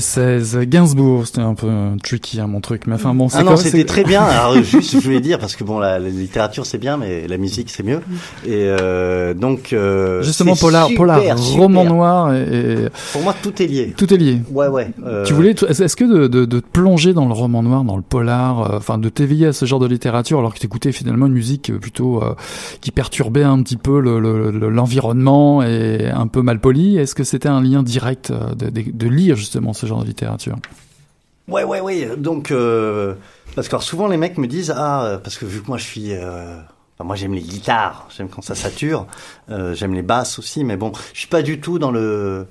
16, Gainsbourg, c'était un peu tricky hein, mon truc, mais enfin bon, c'est ah non, c'était très bien. Alors juste, je voulais dire parce que bon, la, littérature c'est bien, mais la musique c'est mieux. Et euh, donc euh, justement, polar, polar, roman noir et, pour moi tout est lié. Tout est lié. Ouais, ouais. Euh... Tu voulais, est-ce que de, de, de, te plonger dans le roman noir, dans le polar, enfin de t'éveiller à ce genre de littérature alors que t'écoutais finalement une musique plutôt qui perturbait un petit peu l'environnement le, et un peu mal poli, est-ce que c'était un lien direct de, de lire justement ce genre de littérature. Ouais, ouais, ouais. Donc, euh, parce que souvent les mecs me disent ah parce que vu que moi je suis euh, moi j'aime les guitares, j'aime quand ça sature, euh, j'aime les basses aussi, mais bon, je suis pas du tout dans le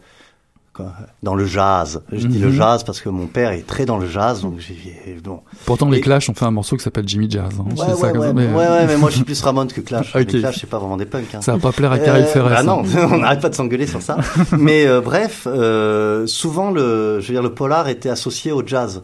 dans le jazz. Je dis le mhm. jazz parce que mon père est très dans le jazz, donc j'ai. Bon. Pourtant, les Clash ont fait un morceau qui s'appelle Jimmy Jazz. Hein. Ouais, ouais, ouais, mais... ouais, mais moi je suis plus Ramon que Clash. Les Clash, c'est pas vraiment des punks. Hein. Ça va pas plaire à Carrie euh, Ah non, on n'arrête pas de s'engueuler sur ça. mais euh, bref, euh, souvent le, je veux dire, le polar était associé au jazz.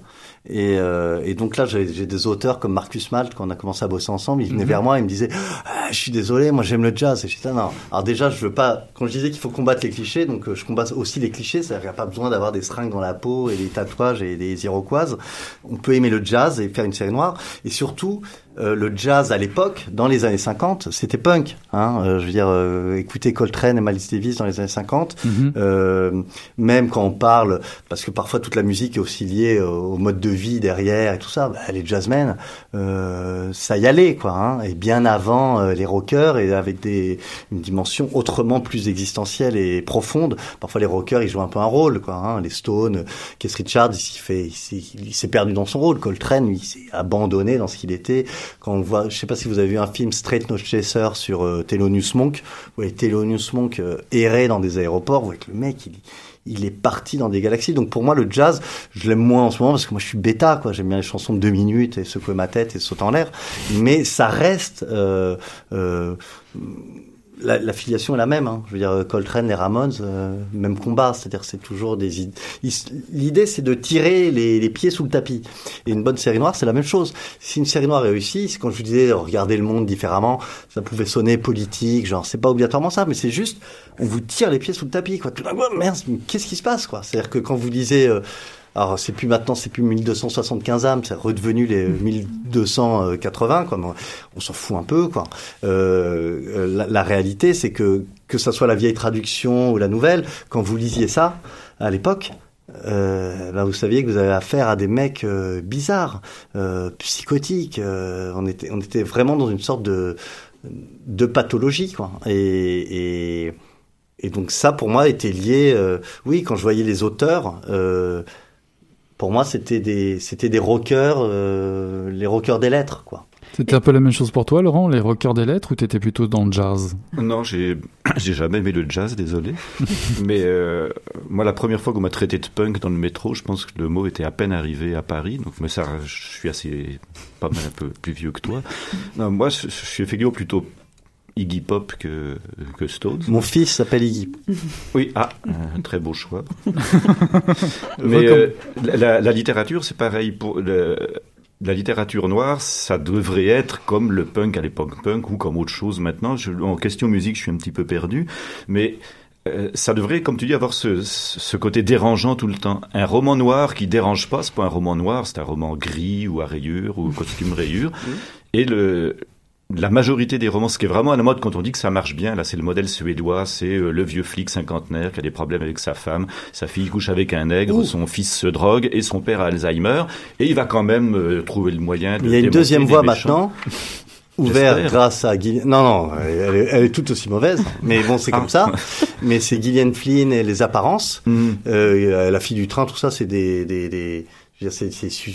Et, euh, et, donc là, j'ai des auteurs comme Marcus Malt, quand on a commencé à bosser ensemble, il venait mhm. vers moi, il me disait ah, Je suis désolé, moi j'aime le jazz. Et je disais Non. Alors déjà, je veux pas. Quand je disais qu'il faut combattre les clichés, donc euh, je combats aussi les clichés, c'est-à-dire qu'il n'y a pas besoin d'avoir des stringues dans la peau et des tatouages et des iroquoises. On peut aimer le jazz et faire une série noire. Et surtout, euh, le jazz à l'époque, dans les années 50, c'était punk. Hein, euh, je veux dire, euh, écouter Coltrane et Miles Davis dans les années 50, mhm. même quand on parle, parce que parfois toute la musique est aussi liée au mode de vie derrière et tout ça, bah, les jazzmen, ça y allait, quoi. Hein, et bien avant les rockers et avec des, une dimension autrement plus existentielle et profonde. Parfois les rockers, ils jouent un peu un rôle, quoi. Hein, les Stones, Keith Richards, il s'est perdu dans son rôle. Coltrane, il s'est abandonné dans ce qu'il était quand on voit, je sais pas si vous avez vu un film Straight No Chaser sur euh, Thelonious Monk, vous voyez Thelonious Monk euh, errer dans des aéroports, vous voyez que le mec, il, est parti dans des galaxies. Donc pour moi, le jazz, je l'aime moins en ce moment parce que moi je suis bêta, quoi. J'aime bien les chansons de deux minutes et secouer ma tête et sauter en l'air. Mais ça reste euh, euh, la, filiation est la même. Hein. Je veux dire, Coltrane, les Ramones, euh, même combat. C'est-à-dire, c'est toujours des. L'idée, c'est de tirer les, les, pieds sous le tapis. Et une bonne série noire, c'est la même chose. Si une série noire réussit, c'est quand je vous disais regarder le monde différemment, ça pouvait sonner politique, genre c'est pas obligatoirement ça, mais c'est juste on vous tire les pieds sous le tapis, quoi. Tout d'un coup, merde, qu'est-ce qui se passe, quoi? C'est-à-dire que quand vous lisez euh, alors c'est plus maintenant, c'est plus 1275 âmes, c'est redevenu les 1280. Quoi. On s'en fout un peu, quoi. Euh, la, la, réalité, c'est que que ça soit la vieille traduction ou la nouvelle, quand vous lisiez ça à l'époque, euh, bah vous saviez que vous avez affaire à des mecs euh, bizarres, euh, psychotiques. Euh, on était on était vraiment dans une sorte de de pathologie, quoi. Et, et et donc ça, pour moi, était lié. Oui, quand je voyais les auteurs, pour moi, c'était des, c'était des rockers, euh, les rockers des lettres, quoi. C'était un peu la même chose pour toi, Laurent, les rockers des lettres, ou t'étais plutôt dans le jazz? Non, j'ai, j'ai jamais aimé le jazz, désolé. Mais euh, moi, la première fois qu'on m'a traité de punk dans le métro, je pense que le mot était à peine arrivé à Paris. Donc, mais ça, je suis assez, pas mal un peu plus vieux que toi. Non, moi, je, je suis effectivement plutôt Iggy Pop que, que Stones. Mon fils s'appelle Iggy. Oui, ah, un très beau choix. Mais euh, la, la, littérature, c'est pareil. Pour le, la littérature noire, ça devrait être comme le punk à l'époque punk ou comme autre chose maintenant. Je, en question musique, je suis un petit peu perdu. Mais euh, ça devrait, comme tu dis, avoir ce, ce, côté dérangeant tout le temps. Un roman noir qui dérange pas, c'est pas un roman noir, c'est un roman gris ou à rayures ou costume rayures. Et le, la majorité des romans, ce qui est vraiment à la mode quand on dit que ça marche bien, là c'est le modèle suédois, c'est euh, le vieux flic cinquantenaire qui a des problèmes avec sa femme, sa fille couche avec un nègre, son fils se drogue et son père a Alzheimer, et il va quand même euh, trouver le moyen de... Il y a une deuxième voie maintenant, ouverte grâce à Gillian... Non, non, elle est, elle est, tout aussi mauvaise, mais bon c'est comme ah. ça. Mais c'est Gillian Flynn et les apparences, mm. euh, la fille du train, tout ça c'est des, des, des c'est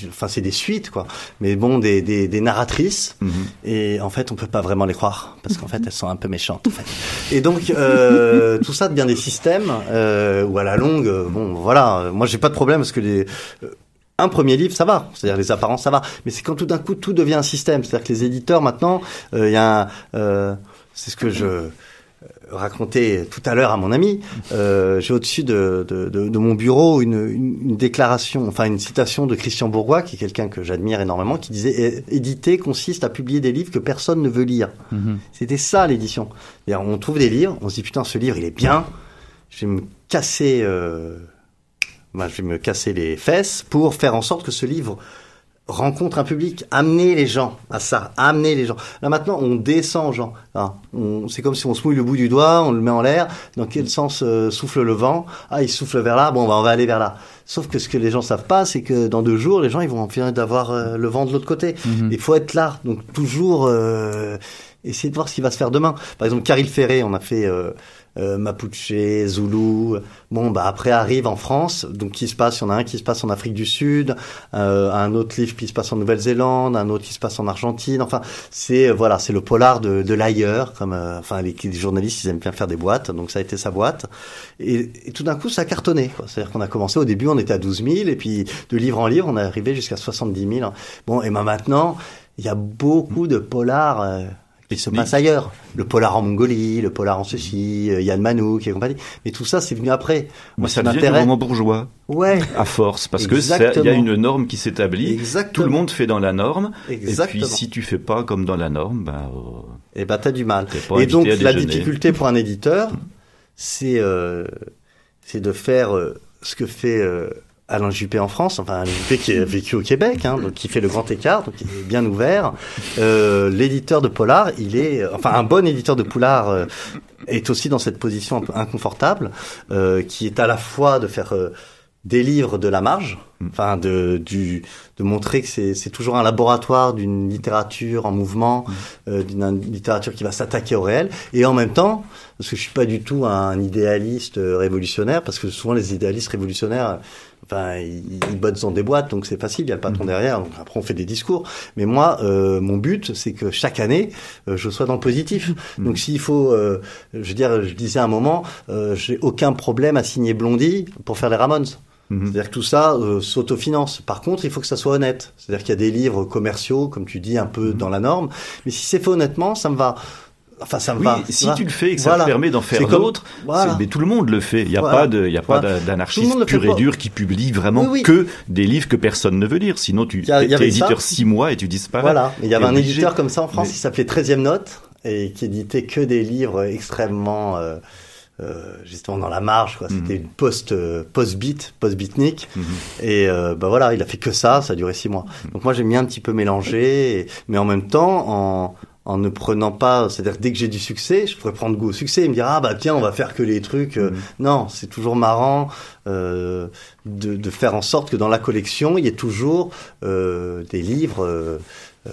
enfin c'est des suites quoi. Mais bon des, des, des narratrices. Mhm. et en fait on peut pas vraiment les croire parce qu'en fait elles sont un peu méchantes en fait. Et donc euh, tout ça devient des systèmes euh, où à la longue euh, bon voilà. Moi j'ai pas de problème parce que les euh, un premier livre, ça va, c'est-à-dire les apparences, ça va. Mais c'est quand tout d'un coup tout devient un système, c'est-à-dire que les éditeurs maintenant, euh, il y a, un, c'est ce que je raconté tout à l'heure à mon ami, euh, j'ai au-dessus de, de, de, de, mon bureau une, une, déclaration, enfin une citation de Christian Bourgois, qui est quelqu'un que j'admire énormément, qui disait éditer consiste à publier des livres que personne ne veut lire. Mhm. C'était ça l'édition. On trouve des livres, on se dit putain ce livre il est bien, je vais me casser. Euh, ben, je vais me casser les fesses pour faire en sorte que ce livre rencontre un public, amener les gens à ça, amener les gens. Là maintenant, on descend aux gens. Hein. C'est comme si on se mouille le bout du doigt, on le met en l'air. Dans quel sens euh, souffle le vent? Ah, il souffle vers là. Bon, bah, on va aller vers là. Sauf que ce que les gens savent pas, c'est que dans deux jours, les gens ils vont finir d'avoir euh, le vent de l'autre côté. Mhm. Il faut être là. Donc toujours euh, essayer de voir ce qui va se faire demain. Par exemple, Caril Ferré, on a fait euh, Mapuche, Zulu. Bon, bah après arrive en France, donc qui se passe, il y en a un qui se passe en Afrique du Sud, euh, un autre livre qui se passe en Nouvelle-Zélande, un autre qui se passe en Argentine. Enfin, c'est euh, voilà, c'est le polar de, de l'ailleurs, comme euh, enfin les, les, journalistes ils aiment bien faire des boîtes, donc ça a été sa boîte. Et, et tout d'un coup, ça a cartonné. C'est-à-dire qu'on a commencé au début, on était à 12 000, et puis de livre en livre, on est arrivé jusqu'à 70 000. Bon, et ben maintenant, il y a beaucoup de polars. Qui se passe ailleurs. Le polar en Mongolie, le polar en ceci, euh, Yann Manouk et compagnie. Mais tout ça, c'est venu après. Moi, ça devient un roman bourgeois. Ouais. À force, parce que il y a une norme qui s'établit. Tout le monde fait dans la norme. Exactement. Et puis, si tu fais pas comme dans la norme, ben. Euh, et ben, t'as du mal. Et donc, la difficulté pour un éditeur, c'est euh, c'est de faire euh, ce que fait euh, Alain Juppé en France, enfin Alain Juppé qui a vécu au Québec, hein, donc qui fait le grand écart, donc il est bien ouvert. Euh, L'éditeur de Polar, il est, enfin un bon éditeur de Polar euh, est aussi dans cette position un peu inconfortable, euh, qui est à la fois de faire euh, des livres de la marge, enfin de du de montrer que c'est c'est toujours un laboratoire d'une littérature en mouvement, euh, d'une littérature qui va s'attaquer au réel, et en même temps, parce que je suis pas du tout un idéaliste euh, révolutionnaire, parce que souvent les idéalistes révolutionnaires Enfin, ils, bottent dans des boîtes, donc c'est facile, il y a le patron derrière, donc après on fait des discours. Mais moi, euh, mon but, c'est que chaque année, euh, je sois dans le positif. Donc s'il faut, euh, je veux dire, je disais à un moment, j'ai aucun problème à signer Blondie pour faire les Ramones. C'est-à-dire que tout ça euh, s'autofinance. Par contre, il faut que ça soit honnête. C'est-à-dire qu'il y a des livres commerciaux, comme tu dis, un peu dans la norme. Mais si c'est fait honnêtement, ça me va. Enfin, ça me oui, va. Si tu le fais et que ça voilà. te permet d'en faire d'autres, voilà. mais tout le monde le fait. Il n'y a voilà. pas de, il y a pas d'anarchiste pur et dur qui publie vraiment oui, oui. que des livres que personne ne veut lire. Sinon, tu es éditeur six mois et tu disparais. Voilà. Il y avait un éditeur comme ça en France, mais... il s'appelait 13e Note et qui éditait que des livres extrêmement euh, euh, justement dans la marge quoi. C'était Mhm. une post euh, post beat, post beatnik et euh, bah voilà, il a fait que ça, ça a duré six mois. Donc moi j'ai mis un petit peu mélangé, et- mais en même temps en en ne prenant pas, c'est-à-dire dès que j'ai du succès, je pourrais prendre goût au succès et me dire ah bah tiens on va faire que les trucs. euh, Non, c'est toujours marrant euh, de, de faire en sorte que dans la collection il y ait toujours euh, des livres. euh,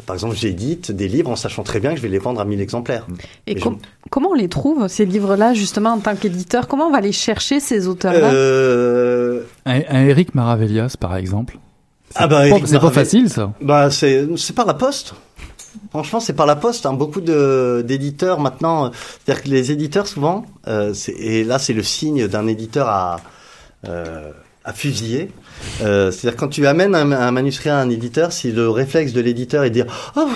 par exemple, j'édite des livres en sachant très bien que je vais les vendre à 1000 exemplaires. Et, Et je- comment on les trouve, ces livres-là, justement, en tant qu'éditeur? Comment on va les chercher, ces auteurs-là? Euh, Un, un Eric Maravellias, par exemple. Ah bah, Pas- pas facile, ça. Bah c'est c'est par la poste. Franchement, c'est par la poste. Hein. Beaucoup d'éditeurs maintenant, c'est-à-dire que les éditeurs souvent, euh, et là c'est le signe d'un éditeur à euh, à fusiller. Euh, c'est-à-dire quand tu amènes un, manuscrit à un éditeur, si le réflexe de l'éditeur est de dire oh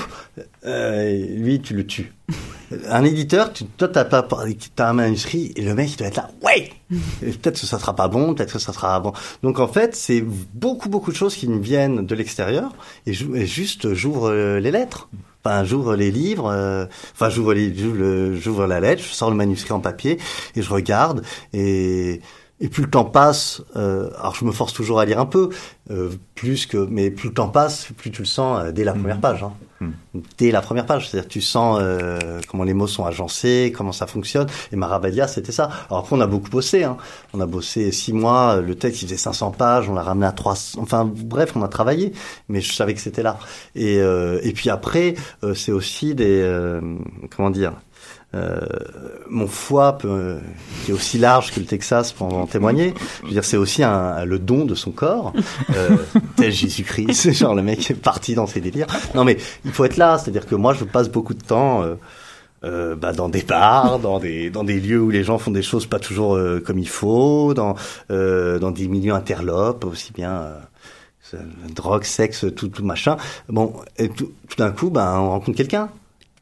lui tu le tues. Un éditeur, tu, toi t'as pas t'as un manuscrit et le mec il doit être là ouais. Peut-être que ça sera pas bon, peut-être que ça sera bon. Donc en fait c'est beaucoup beaucoup de choses qui me viennent de l'extérieur et, et juste j'ouvre les lettres. Enfin, j'ouvre les livres, euh, enfin j'ouvre les, j'ouvre, j'ouvre la lettre, je sors le manuscrit en papier et je regarde et et plus le temps passe, euh, alors je me force toujours à lire un peu, euh, plus que, mais plus le temps passe, plus tu le sens euh, dès la première page. Hein. Dès la première page, c'est-à-dire tu sens euh, comment les mots sont agencés, comment ça fonctionne. Et Marabadia, c'était ça. Alors après, on a beaucoup bossé. Hein. On a bossé six mois. Le texte, il faisait 500 pages. On l'a ramené à 300. Enfin, bref, on a travaillé. Mais je savais que c'était là. Et, euh, et puis après, euh, c'est aussi des, euh, comment dire. Euh, mon foie peut, qui est aussi large que le Texas pour en témoigner. Je veux dire, c'est aussi un, le don de son corps, euh, tel Jésus-Christ. C'est genre le mec est parti dans ses délires. Non, mais il faut être là. C'est-à-dire que moi, je passe beaucoup de temps. Euh, euh, bah, dans des bars, dans des dans des lieux où les gens font des choses pas toujours euh, comme il faut, dans euh, dans des milieux interlopes aussi bien euh, euh, drogue, sexe, tout tout machin. Bon, et tout, tout d'un coup, bah, on rencontre quelqu'un.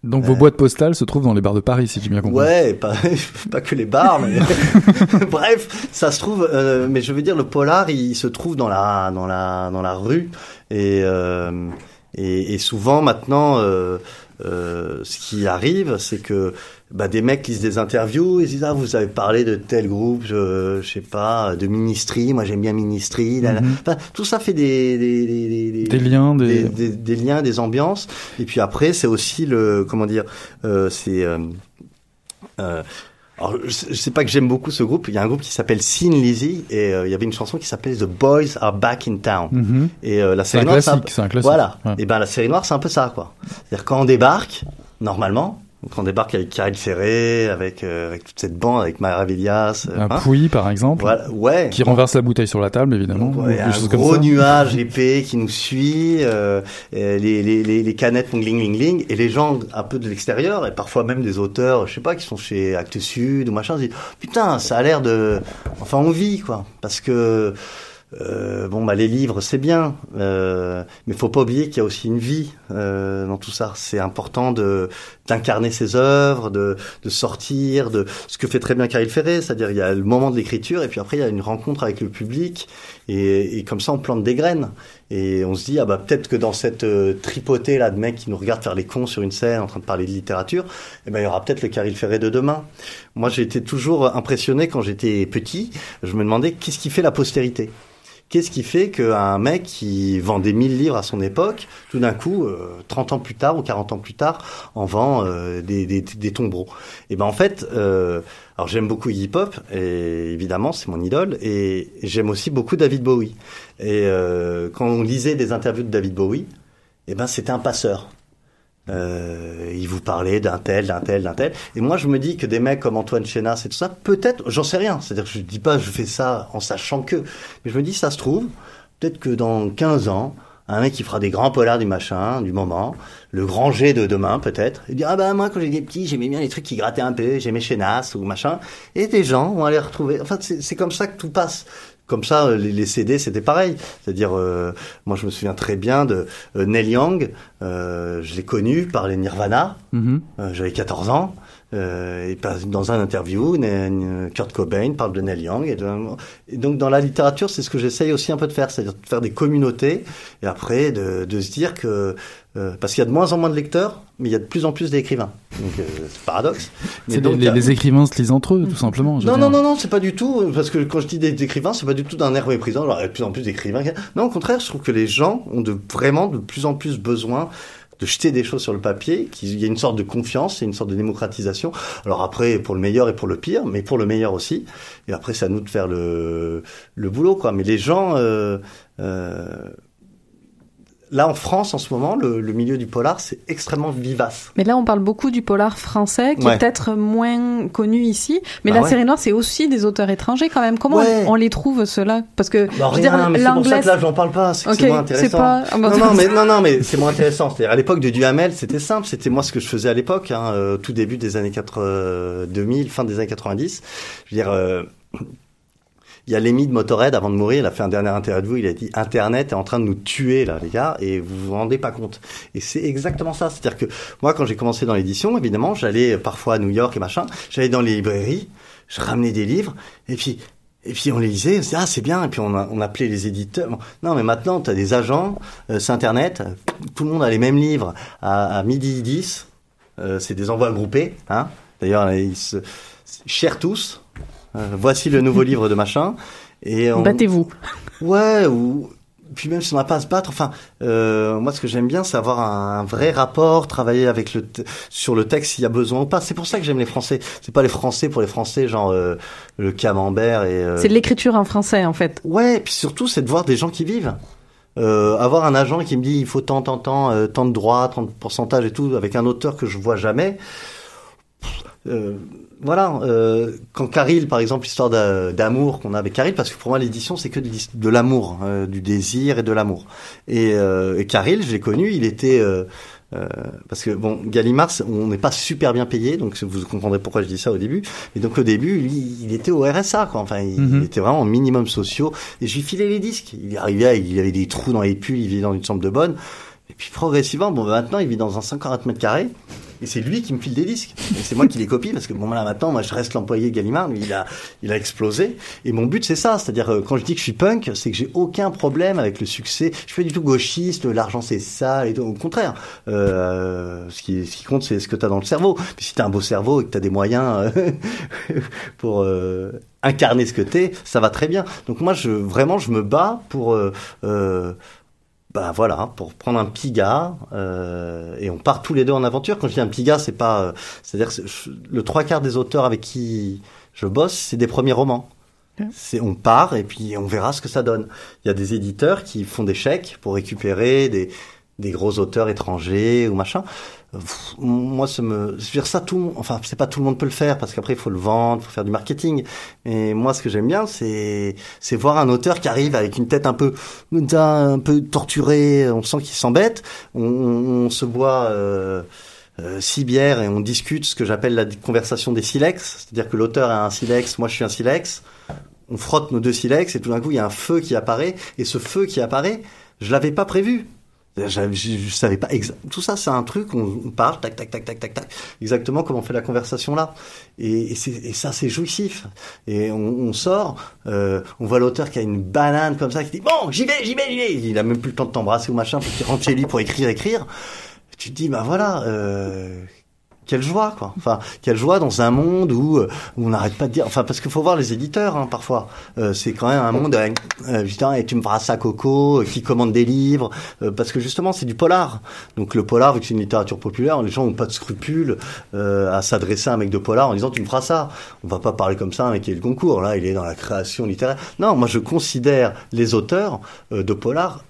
Donc vos boîtes postales se trouvent dans les bars de Paris, si j'ai bien compris. Ouais, pas, pas que les bars, mais bref, ça se trouve. euh, mais je veux dire, le polar, il se trouve dans la dans la dans la rue et euh, et, et souvent maintenant. Euh, euh, ce qui arrive, c'est que bah, des mecs lisent des interviews, ils disent ah vous avez parlé de tel groupe, je, je sais pas, de Ministry, moi j'aime bien Ministry. là, là. Mhm. Enfin, tout ça fait des des, des, des, Des liens, des- liens, des ambiances. Et puis après, c'est aussi le comment dire, euh, c'est euh, euh, alors, je sais- pas que j'aime beaucoup ce groupe. Il y a un groupe qui s'appelle Sin Lizzy et euh, il y avait une chanson qui s'appelait The Boys Are Back in Town. Mhm. Et euh, la C'est un série noire, classique, c'est un classique. Voilà. Ouais. Et ben la série noire, c'est un peu ça, quoi. C'est-à-dire quand on débarque, normalement, quand on débarque avec Karel Ferré, avec euh, avec toute cette bande, avec Maravillas, euh, Un hein. Pouilly, par exemple, voilà, ouais. qui renverse la bouteille sur la table, évidemment. Ouais, un gros nuage épais qui nous suit, euh, les, les, les, les canettes font gling gling gling, et les gens un peu de l'extérieur, et parfois même des auteurs, je sais pas, qui sont chez Actes Sud ou machin, se disent putain, ça a l'air de, enfin on vit quoi, parce que euh, bon bah les livres c'est bien, euh, mais faut pas oublier qu'il y a aussi une vie euh, dans tout ça. C'est important de d'incarner ses œuvres, de de sortir, de ce que fait très bien Caril Ferré, c'est-à-dire il y a le moment de l'écriture et puis après il y a une rencontre avec le public et, et comme ça on plante des graines et on se dit ah bah peut-être que dans cette euh, tripotée là de mecs qui nous regardent faire les cons sur une scène en train de parler de littérature, eh ben il y aura peut-être le Caril Ferré de demain. Moi j'ai été toujours impressionné quand j'étais petit, je me demandais qu'est-ce qui fait la postérité? Qu'est-ce qui fait qu'un mec qui vendait 1000 livres à son époque, tout d'un coup, euh, 30 ans plus tard ou 40 ans plus tard, en vend euh, des, des, tombereaux? Et ben en fait, euh, alors j'aime beaucoup hip hop et évidemment c'est mon idole et j'aime aussi beaucoup David Bowie. Et euh, quand on lisait des interviews de David Bowie, eh ben c'était un passeur. Euh, il vous parlait d'un tel, d'un tel, d'un tel. Et moi, je me dis que des mecs comme Antoine Chénas et tout ça, peut-être, j'en sais rien. C'est-à-dire je dis pas, je fais ça en sachant que. Mais je me dis, ça se trouve, peut-être que dans 15 ans, un mec qui fera des grands polars du machin, du moment, le grand G de demain, peut-être, il dit, ah ben, moi, quand j'étais petit, j'aimais bien les trucs qui grattaient un peu, j'aimais Chénas ou machin. Et des gens vont aller retrouver. Enfin, c'est comme ça que tout passe. Comme ça, les, les CD, c'était pareil. C'est-à-dire, euh, moi, je me souviens très bien de euh, Neil Young. Euh, je l'ai connu par les Nirvana. Mhm. Euh, J'avais 14 ans. Euh, et dans un interview, Kurt Cobain parle de Neil Young. Et, de- et donc, dans la littérature, c'est ce que j'essaye aussi un peu de faire, c'est-à-dire de faire des communautés. Et après, de, de se dire que euh, parce qu'il y a de moins en moins de lecteurs, mais il y a de plus en plus d'écrivains. Donc, euh, c'est paradoxe. Mais C'est donc, les, a- les écrivains se lisent entre eux, tout simplement. non, non, non, non, c'est pas du tout, parce que quand je dis des écrivains, c'est pas du tout d'un air méprisant, alors il y a de plus en plus d'écrivains. Non, au contraire, je trouve que les gens ont de, vraiment de plus en plus besoin de jeter des choses sur le papier, qu'il y a une sorte de confiance et une sorte de démocratisation. Alors après, pour le meilleur et pour le pire, mais pour le meilleur aussi. Et après, c'est à nous de faire le, le boulot, quoi. Mais les gens, euh, euh, là en France, en ce moment, le, le milieu du polar, c'est extrêmement vivace. Mais là, on parle beaucoup du polar français, qui Ouais. est peut-être moins connu ici. Mais Bah la ouais. série noire, c'est aussi des auteurs étrangers quand même. Comment Ouais. on les trouve, ceux-là? Parce que, Bah, je veux dire, rien, mais c'est pour ça l'anglais... que là, j'en parle pas. C'est que Ok, c'est moins intéressant. pas... ah, Non, non, mais, non, non, mais c'est moins intéressant. C'est-à-dire, à l'époque de Duhamel, c'était simple. C'était moi ce que je faisais à l'époque, hein, euh, tout début des années 80, 2000, fin des années 90. Je veux dire, euh, il y a Lemmy de Motorhead, avant de mourir, il a fait un dernier interview, il a dit Internet est en train de nous tuer, là, les gars, et vous vous rendez pas compte. Et c'est exactement ça. C'est-à-dire que moi, quand j'ai commencé dans l'édition, évidemment, j'allais parfois à New York et machin, j'allais dans les librairies, je ramenais des livres, et puis, et puis on les lisait, on se disait, ah c'est bien, et puis on, appelait les éditeurs. Non mais maintenant tu as des agents, euh, c'est internet, euh, tout le monde a les mêmes livres à, midi 10, euh, c'est des envois groupés, hein. D'ailleurs ils se chèrent tous. Euh, voici le nouveau livre de machin. Et on... Battez-vous. Ouais, ou puis même si on n'a pas à se battre, enfin, euh, moi ce que j'aime bien, c'est avoir un, vrai rapport, travailler avec le sur le texte s'il y a besoin ou pas. C'est pour ça que j'aime les Français. C'est pas les Français pour les Français, genre euh, le camembert et. euh, C'est de l'écriture en français, en fait. Ouais, puis surtout, c'est de voir des gens qui vivent. Euh, avoir un agent qui me dit il faut tant, tant, tant, euh, tant de droits, tant de pourcentage et tout, avec un auteur que je vois jamais. Euh, voilà, euh, quand Caril, par exemple, l'histoire d'a- d'amour qu'on a avec Caril, parce que pour moi l'édition c'est que de, l'amour, euh, du désir et de l'amour. Et, euh, et Caril, je l'ai connu, il était euh, euh, parce que bon, Gallimard, on n'est pas super bien payé, donc vous comprendrez pourquoi je dis ça au début. Et donc au début, lui, il était au RSA, quoi. Enfin, il, Mhm. il était vraiment au minimum sociaux. Et je lui filais les disques. Il arrivait, il avait des trous dans les pulls, il vivait dans une chambre de bonne. Et puis progressivement, bon, maintenant, il vit dans un 140 mètres carrés. Et c'est lui qui me file des disques. Et c'est moi qui les copie parce que bon là maintenant, moi je reste l'employé Gallimard. Lui, il a, il a explosé. Et mon but c'est ça, c'est-à-dire euh, quand je dis que je suis punk, c'est que j'ai aucun problème avec le succès. Je suis pas du tout gauchiste. L'argent c'est ça et. Au contraire, euh, ce qui, ce qui compte c'est ce que tu as dans le cerveau. Puis si t'as un beau cerveau et que t'as des moyens euh, pour euh, incarner ce que t'es, ça va très bien. Donc moi, je vraiment, je me bats pour, euh, euh, bah voilà, pour prendre un petit gars euh, et on part tous les deux en aventure. Quand je dis un petit gars, c'est pas, euh, c'est-à-dire que je- le trois quarts des auteurs avec qui je bosse, c'est des premiers romans. C'est, on part et puis on verra ce que ça donne. Il y a des éditeurs qui font des chèques pour récupérer des, des gros auteurs étrangers ou machin. Moi, ça me, je veux dire ça, tout, enfin, c'est pas tout le monde peut le faire parce qu'après il faut le vendre, faut faire du marketing. Et moi, ce que j'aime bien, c'est, c'est voir un auteur qui arrive avec une tête un peu, un peu torturée. On sent qu'il s'embête. On, se boit. Euh, euh, six bières et on discute ce que j'appelle la conversation des silex, c'est-à-dire que l'auteur a un silex, moi je suis un silex, on frotte nos deux silex et tout d'un coup il y a un feu qui apparaît et ce feu qui apparaît, je l'avais pas prévu. Je, je savais pas tout ça c'est un truc on, parle tac tac tac tac tac tac exactement comme on fait la conversation là. Et, ça c'est jouissif. Et on, sort euh, on voit l'auteur qui a une banane comme ça qui dit bon j'y vais j'y vais j'y vais. Il a même plus le temps de t'embrasser ou machin parce qu'il rentre chez lui pour écrire écrire. Tu te dis bah voilà euh, quelle joie quoi. Enfin quelle joie dans un monde où, euh, où on n'arrête pas de dire enfin parce qu'il faut voir les éditeurs hein, parfois. Euh, c'est quand même un monde euh, putain et tu me feras ça Coco qui commande des livres parce que justement c'est du polar. Donc le polar vu que c'est une littérature populaire les gens ont pas de scrupules à s'adresser à un mec de polar en disant tu me feras ça. On va pas parler comme ça un mec qui est le concours. Là il est dans la création littéraire. Non moi je considère les auteurs de polar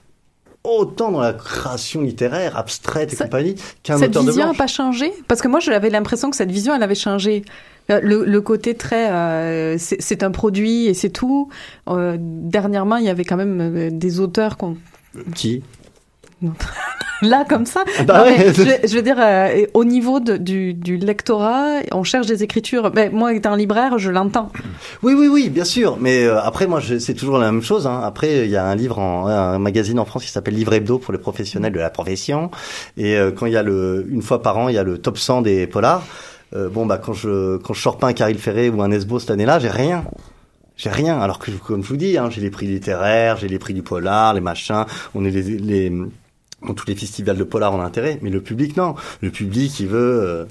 autant dans la création littéraire abstraite et Ça- compagnie qu'un Cette auteur de vision n'a pas changé? Parce que moi, j'avais l'impression que cette vision, elle avait changé. Euh, Le, le côté très, euh, c'est c'est un produit et c'est tout. Euh, dernièrement, il y avait quand même euh, des auteurs qu'on qui? là comme ça. Bah Non, ouais. mais je, je veux dire, euh, au niveau de- du, du lectorat, on cherche des écritures. Ben, moi, étant libraire, je l'entends. Oui, oui, oui, bien sûr. Mais euh, après, moi, c'est toujours la même chose. Hein. Après, il y a un livre, en, un magazine en France qui s'appelle Livre Hebdo pour les professionnels de la profession. Et euh, quand il y a le, une fois par an, il y a le top 100 des polars. Euh, bon, bah quand je quand je sors pas un Caril Ferré ou un Esbo cette année-là, j'ai rien. J'ai rien. Alors que, comme je vous dis, hein, j'ai les prix littéraires, j'ai les prix du polar, les machins. On est les, les tous les festivals de polar, on a intérêt. Mais le public, non. Le public, il veut. euh,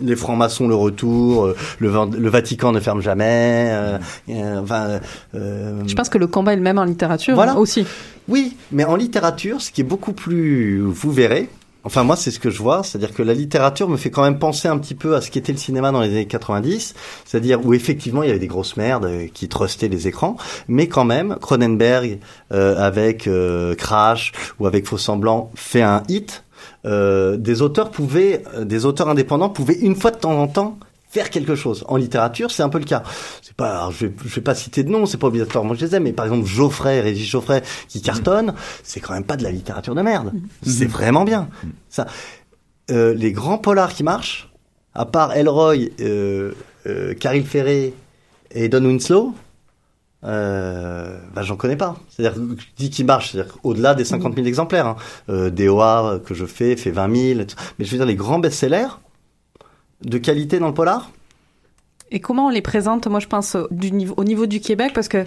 les francs-maçons, le retour, euh, le, Vatican ne ferme jamais. euh, euh, enfin, euh, Je pense que le combat est le même en littérature Voilà. aussi. oui, mais en littérature, ce qui est beaucoup plus, vous verrez. Enfin, moi, c'est ce que je vois, c'est-à-dire que la littérature me fait quand même penser un petit peu à ce qu'était le cinéma dans les années 90, c'est-à-dire où effectivement il y avait des grosses merdes euh, qui trustaient les écrans, mais quand même, Cronenberg euh, avec euh, Crash ou avec Faux Semblant fait un hit. Euh, des auteurs pouvaient, euh, des auteurs indépendants pouvaient une fois de temps en temps faire quelque chose. En littérature, c'est un peu le cas. C'est pas, alors, je, vais, je vais pas citer de nom, c'est pas obligatoirement que je les aime, mais par exemple Geoffrey, Régis Geoffrey, qui cartonne, c'est quand même pas de la littérature de merde. C'est vraiment bien. Ça, euh, les grands polars qui marchent, à part Elroy, euh, euh, Caril Ferré et Don Winslow, euh, bah, j'en connais pas. C'est-à-dire, je dis qui marche, c'est-à-dire au-delà des 50 000 exemplaires. Hein. Euh, DOA que je fais fait 20 000. et tout. Mais je veux dire, les grands best-sellers de qualité dans le polar, Et comment on les présente? Moi, je pense au, du niveau, au niveau du Québec, parce que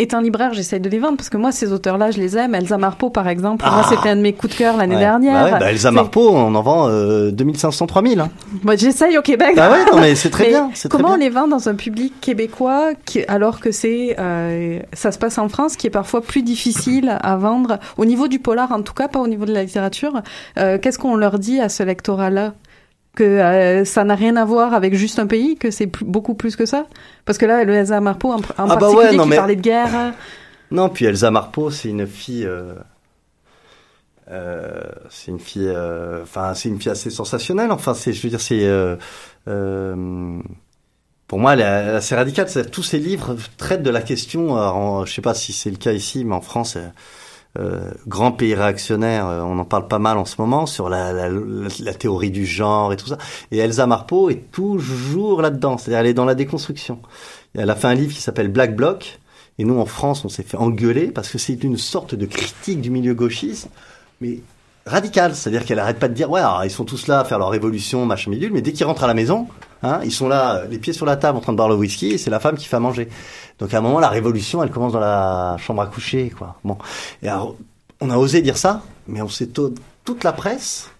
étant libraire, j'essaye de les vendre, parce que moi, ces auteurs-là, je les aime. Elsa Marpeau, par exemple, moi, c'était un de mes coups de cœur l'année Ouais. dernière. Bah ouais, bah Elsa Marpeau, on en vend euh, 2500, 3000. Hein. Moi, j'essaye au Québec. Bah ouais, non, mais c'est très Mais bien. très Comment on bien. les vend dans un public québécois, qui, alors que c'est, euh, ça se passe en France, qui est parfois plus difficile à vendre au niveau du polar, en tout cas, pas au niveau de la littérature. Euh, Qu'est-ce qu'on leur dit à ce lectorat-là? Que euh, ça n'a rien à voir avec juste un pays, que c'est beaucoup plus que ça? Parce que là, le Elsa Marpeau, en, en Ah bah particulier, ouais, non, qui mais- parlait de guerre. Non, puis Elsa Marpeau, c'est une fille. euh, euh, c'est une fille. euh, Enfin, c'est une fille assez sensationnelle. Enfin, c'est, je veux dire, c'est. euh, euh, pour moi, elle est assez radicale. Tous ces livres traitent de la question. alors, en- je sais pas si c'est le cas ici, mais en France. Euh, grand pays réactionnaire, euh, on en parle pas mal en ce moment sur la, la, la- théorie du genre et tout ça. Et Elsa Marpeau est toujours là-dedans, c'est-à-dire elle est dans la déconstruction. Elle a fait un livre qui s'appelle Black Bloc, et nous en France on s'est fait engueuler parce que c'est une sorte de critique du milieu gauchiste, mais radicale, c'est-à-dire qu'elle arrête pas de dire ouais, alors, ils sont tous là à faire leur révolution, machin bidule, mais dès qu'ils rentrent à la maison, hein, ils sont là, les pieds sur la table, en train de boire le whisky, et c'est la femme qui fait à manger. Donc à un moment, la révolution, elle commence dans la chambre à coucher, quoi. Bon, et alors, on a osé dire ça, mais on s'est toute la presse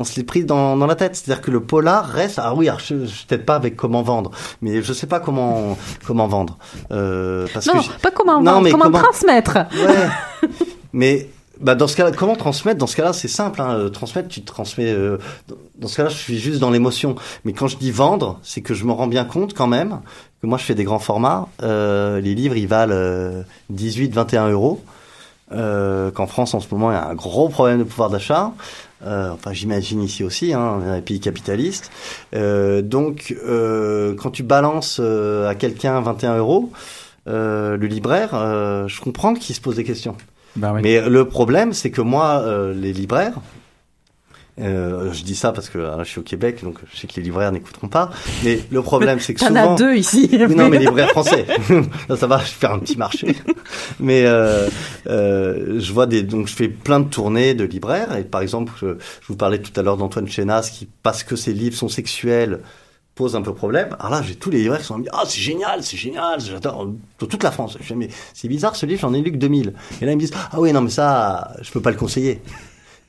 on se l'est pris dans, dans la tête. C'est-à-dire que le polar reste. Ah oui, je, je peut-être pas avec comment vendre, mais je sais pas comment comment vendre. Euh, parce non, pas comment vendre, mais comment, transmettre. Ouais. mais bah dans ce cas-là, comment transmettre? Dans ce cas-là, c'est simple. Hein, euh, transmettre, tu transmets. Euh, dans ce cas-là, je suis juste dans l'émotion. Mais quand je dis vendre, c'est que je me rends bien compte quand même que moi, je fais des grands formats. Euh, les livres, ils valent 18, 21 euros. Euh, qu'en France en ce moment il y a un gros problème de pouvoir d'achat. Euh, enfin, j'imagine ici aussi, hein, pays capitaliste. Euh, donc, euh, quand tu balances euh, à quelqu'un 21 euros, le libraire, je comprends qu'il se pose des questions. Bah oui. Mais le problème, c'est que moi, les libraires, euh, je dis ça parce que je suis au Québec, donc je sais que les libraires n'écouteront pas. Mais le problème, c'est que souvent... T'en as deux ici. non, mais les libraires français. ça va, je vais faire un petit marché. mais euh, euh, je vois des... Donc, je fais plein de tournées de libraires. Et par exemple, je, vous parlais tout à l'heure d'Antoine Chenas, qui, parce que ses livres sont sexuels, pose un peu problème. Alors là, j'ai tous les libraires qui sont dit, ah, c'est génial, c'est génial, j'adore, toute la France. Je dis, mais c'est bizarre, ce livre, j'en ai lu que 2000. Et là, ils me disent, ah oui, non, mais ça, je peux pas le conseiller.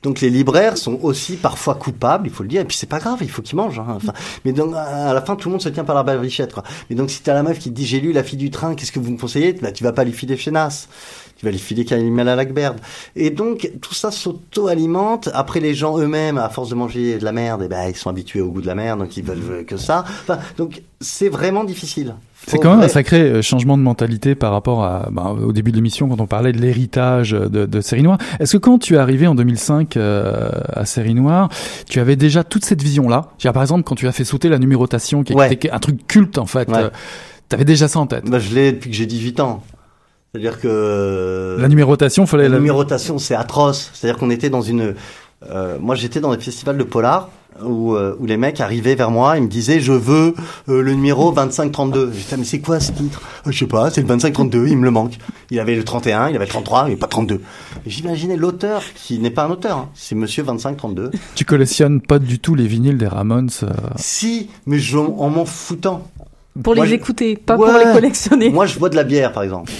Donc les libraires sont aussi parfois coupables, il faut le dire. Et puis c'est pas grave, il faut qu'ils mangent. Hein. Enfin, mais donc à la fin, tout le monde se tient par la barbichette, quoi. Mais donc si t'as la meuf qui te dit j'ai lu La fille du train, qu'est-ce que vous me conseillez? Bah, Tu vas pas lui filer Chenas. Tu vas lui filer Camille à Lacberde. Et donc tout ça s'auto-alimente. Après les gens eux-mêmes, à force de manger de la merde, et eh ben ils sont habitués au goût de la merde, donc ils veulent que ça. Enfin, donc c'est vraiment difficile. C'est quand même un sacré euh, changement de mentalité par rapport à bah, au début de l'émission quand on parlait de l'héritage de, de Série Noire. Est-ce que quand tu es arrivé en 2005 euh, à Série Noire, tu avais déjà toute cette vision-là? Par exemple, quand tu as fait sauter la numérotation, qui était un truc culte en fait, euh, tu avais déjà ça en tête bah, Je l'ai depuis que j'ai 18 ans. C'est-à-dire que la numérotation, fallait la, la... numérotation, c'est atroce. C'est-à-dire qu'on était dans une, moi j'étais dans des festivals de polar où, euh, où les mecs arrivaient vers moi, ils me disaient je veux euh, le numéro 2532. J'étais mais c'est quoi ce titre? Euh, Je sais pas, c'est le 2532, il me le manque. Il avait le 31, il avait le 33, mais pas 32. J'imaginais l'auteur qui n'est pas un auteur, hein. c'est monsieur 2532. Tu collectionnes pas du tout les vinyles des Ramones Si, mais je, en m'en foutant. Pour les écouter, pas pour les collectionner. Moi je bois de la bière par exemple.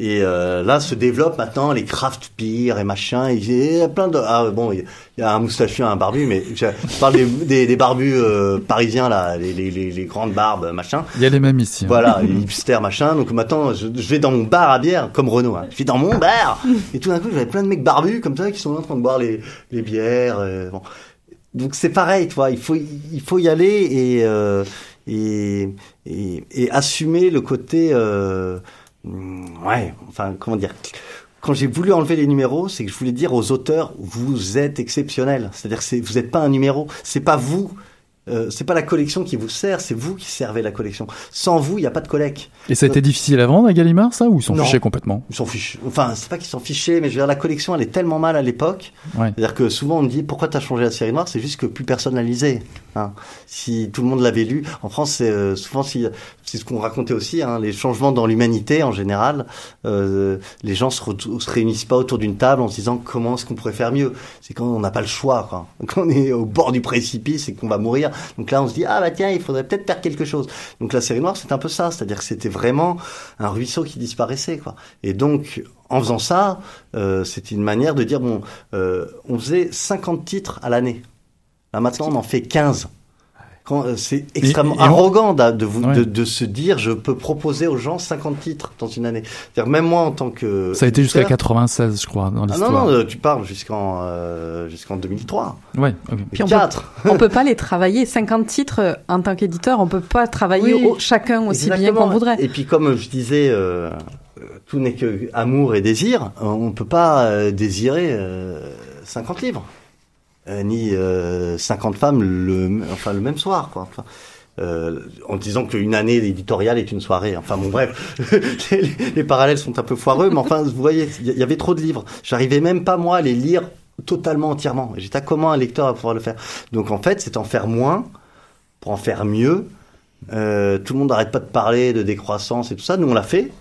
Et euh, là se développent maintenant les craft beer et machin. Il y a plein de ah bon, il y a un moustachu, un barbu, mais je parle des, des, des barbus euh, parisiens là, les, les, les, grandes barbes machin. Il y a les mêmes ici. Hein. Voilà, les hipsters machin. Donc maintenant, je, je, vais dans mon bar à bière comme Renault. Hein. Je vais dans mon bar et tout d'un coup, j'avais plein de mecs barbus comme ça qui sont en train de boire les, les bières. Euh, bon. Donc c'est pareil, tu vois. Il faut il faut y aller et euh, et, et, et, assumer le côté euh, ouais, enfin, comment dire quand j'ai voulu enlever les numéros, c'est que je voulais dire aux auteurs, vous êtes exceptionnels. C'est-à-dire que vous n'êtes pas un numéro. C'est pas vous euh, c'est pas la collection qui vous sert, c'est vous qui servez la collection. Sans vous, il n'y a pas de collecte. Et ça a été difficile à vendre à Gallimard, ça, ou ils s'en fichaient complètement? Ils s'en fichent. Enfin, c'est pas qu'ils s'en fichaient, mais je veux dire, la collection, elle est tellement mal à l'époque. C'est-à-dire que souvent, on me dit, pourquoi t'as changé la série noire? C'est juste que plus personne la lisait. Hein. Si tout le monde l'avait lu, en France, c'est euh, souvent, si, c'est ce qu'on racontait aussi, hein, les changements dans l'humanité, en général, euh, les gens se, se réunissent pas autour d'une table en se disant, comment est-ce qu'on pourrait faire mieux C'est quand on n'a pas le choix, quoi. Quand on est au bord du précipice et qu'on va mourir. Donc là, on se dit ah bah tiens, il faudrait peut-être faire quelque chose. Donc la série noire, c'est un peu ça, c'est-à-dire que c'était vraiment un ruisseau qui disparaissait, quoi. Et donc en faisant ça, euh, une manière de dire bon, euh, on faisait 50 titres à l'année. Là maintenant, on en fait 15. Euh, c'est extrêmement arrogant de, vous, de, se dire je peux proposer aux gens 50 titres dans une année. C'est-à-dire même moi en tant que ça a été jusqu'à 96 je crois dans l'histoire. Ah non non, tu parles jusqu'en euh, jusqu'en 2003. Ouais. Puis on peut, on peut pas les travailler 50 titres euh, en tant qu'éditeur, on peut pas travailler chacun aussi bien qu'on voudrait. Et puis comme je disais tout n'est que amour et désir, on peut pas désirer 50 livres. Euh, ni 50 euh, femmes le, enfin, le même soir. Quoi. Euh, en disant qu'une année éditoriale est une soirée. Enfin bon bref, les, les, parallèles sont un peu foireux, mais enfin vous voyez, il y, avait trop de livres. J'arrivais même pas moi à les lire totalement entièrement. J'étais à comment un lecteur va pouvoir le faire? Donc en fait, c'est en faire moins pour en faire mieux. Tout le monde n'arrête pas de parler de décroissance et tout ça. Nous on l'a fait,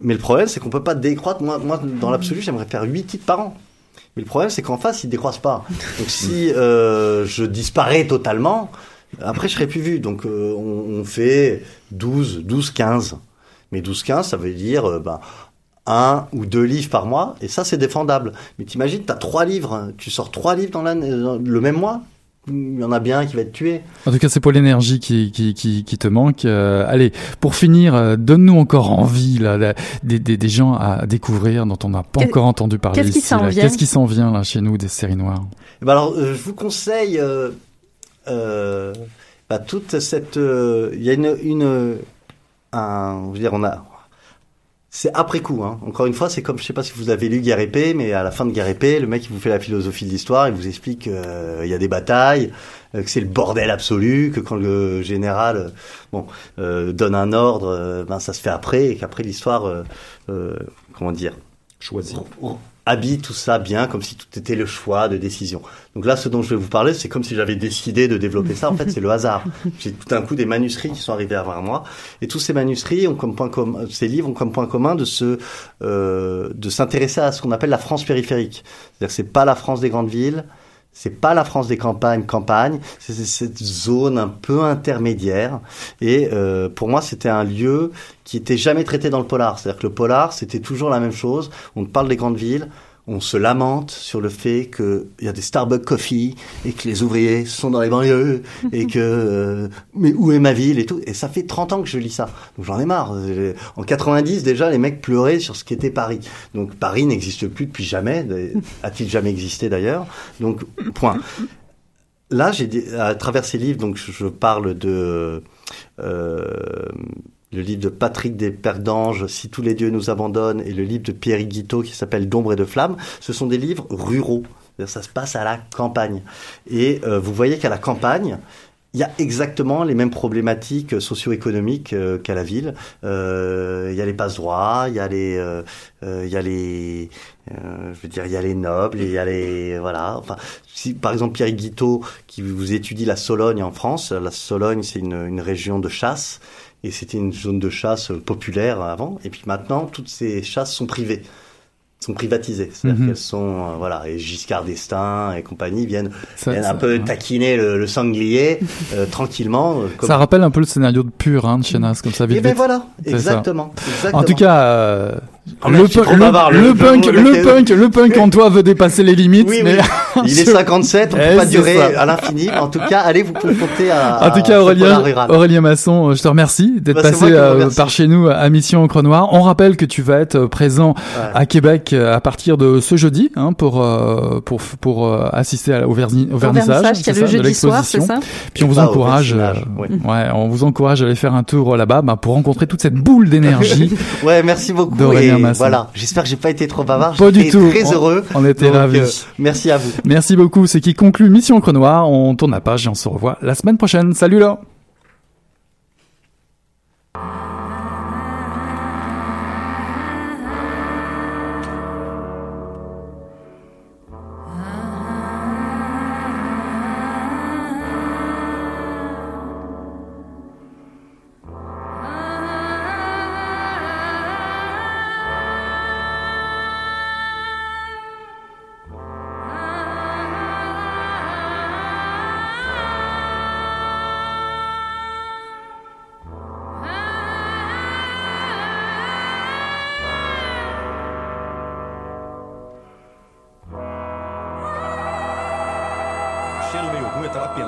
mais le problème c'est qu'on peut pas décroître. Moi, moi dans l'absolu, j'aimerais faire 8 titres par an. Mais le problème, c'est qu'en face, ils décroissent pas. Donc si euh, je disparais totalement, après, je serais plus vu. Donc euh, on, fait 12, 12, 15. Mais 12, 15, ça veut dire euh, ben, un ou deux livres par mois, et ça, c'est défendable. Mais t'imagines, t'as trois livres, hein. tu sors trois livres dans le même mois il y en a bien qui va être tué. En tout cas, c'est pour l'énergie qui, qui, qui, qui, te manque. Euh, allez, pour finir, euh, donne-nous encore envie là, des, des, des, gens à découvrir dont on n'a pas encore entendu parler Qu'est-ce qui s'en vient Qu'est-ce qui s'en vient là chez nous des séries noires? Eh ben Alors, euh, je vous conseille euh, bah, toute cette. Il y a une, une un, je veux dire, on a c'est après coup. Hein. Encore une fois, c'est comme, je sais pas si vous avez lu Guerre épée, mais à la fin de Guerre épée, le mec il vous fait la philosophie de l'histoire, il vous explique qu'il euh, y a des batailles, euh, que c'est le bordel absolu, que quand le général euh, bon euh, donne un ordre, ben ça se fait après, et qu'après l'histoire, comment dire, choisit habille tout ça bien, comme si tout était le choix de décision. Donc là, ce dont je vais vous parler, c'est comme si j'avais décidé de développer ça. En fait, c'est le hasard. J'ai tout d'un coup des manuscrits qui sont arrivés à moi, et tous ces manuscrits ont comme point commun, ces livres ont comme point commun de se, euh, de s'intéresser à ce qu'on appelle la France périphérique. C'est-à-dire, c'est pas la France des grandes villes, c'est pas la France des campagnes, campagne, c'est cette zone un peu intermédiaire. Et euh, pour moi, c'était un lieu qui était jamais traité dans le polar. C'est-à-dire que le polar, c'était toujours la même chose. On parle des grandes villes, on se lamente sur le fait qu'il y a des Starbucks Coffee et que les ouvriers sont dans les banlieues et que euh, mais où est ma ville et tout. Et ça fait 30 ans que je lis ça. Donc j'en ai marre. En 90 déjà les mecs pleuraient sur ce qu'était Paris. Donc Paris n'existe plus depuis jamais a-t-il jamais existé d'ailleurs? Donc point. Là j'ai à travers ces livres donc je parle de euh, le livre de Patrick Desperdanges, Si tous les dieux nous abandonnent, et le livre de Pierre Guiteau qui s'appelle D'ombre et de flamme, ce sont des livres ruraux. Ça se passe à la campagne. Et euh, vous voyez qu'à la campagne, il y a exactement les mêmes problématiques socio-économiques euh, qu'à la ville. Euh, il y a les passe-droits, il y a les, euh, il y a les, je veux dire, il y a les nobles, il y a les, voilà. Enfin, si par exemple Pierre Guiteau qui vous étudie la Sologne en France, la Sologne c'est une, une région de chasse et c'était une zone de chasse populaire avant. Et puis maintenant, toutes ces chasses sont privées sont privatisées. C'est-à-dire mhm. qu'elles sont, euh, voilà, et Giscard d'Estaing et compagnie viennent, viennent un peu taquiner le, le sanglier euh, tranquillement. Euh, comme... Ça rappelle un peu le scénario de Pur, hein, de Chenas, comme ça. Vite, et ben voilà, exactement, exactement, En tout cas, le, le, punk, le, punk, le punk en toi veut dépasser les limites. Oui, mais Il est 57, on peut eh, pas durer à l'infini. En tout cas, allez vous confronter à. En tout cas, Aurélien, Aurélien Masson, je te remercie d'être bah, passé euh, par chez nous à Mission Encre Noire. On rappelle que tu vas être euh, présent à Québec euh, à partir de ce jeudi hein, pour pour pour assister au, verni au vernissage, ça, de l'exposition. Puis on vous encourage, ouais, on vous encourage à aller faire un tour là-bas bah, pour rencontrer toute cette boule d'énergie. ouais, merci beaucoup. Voilà, j'espère que j'ai pas été trop bavard. Pas du tout. Très heureux. On était ravis. Euh, merci à vous. Merci beaucoup. C'est qui conclut Mission Noir. On tourne la page et on se revoit la semaine prochaine. Salut là.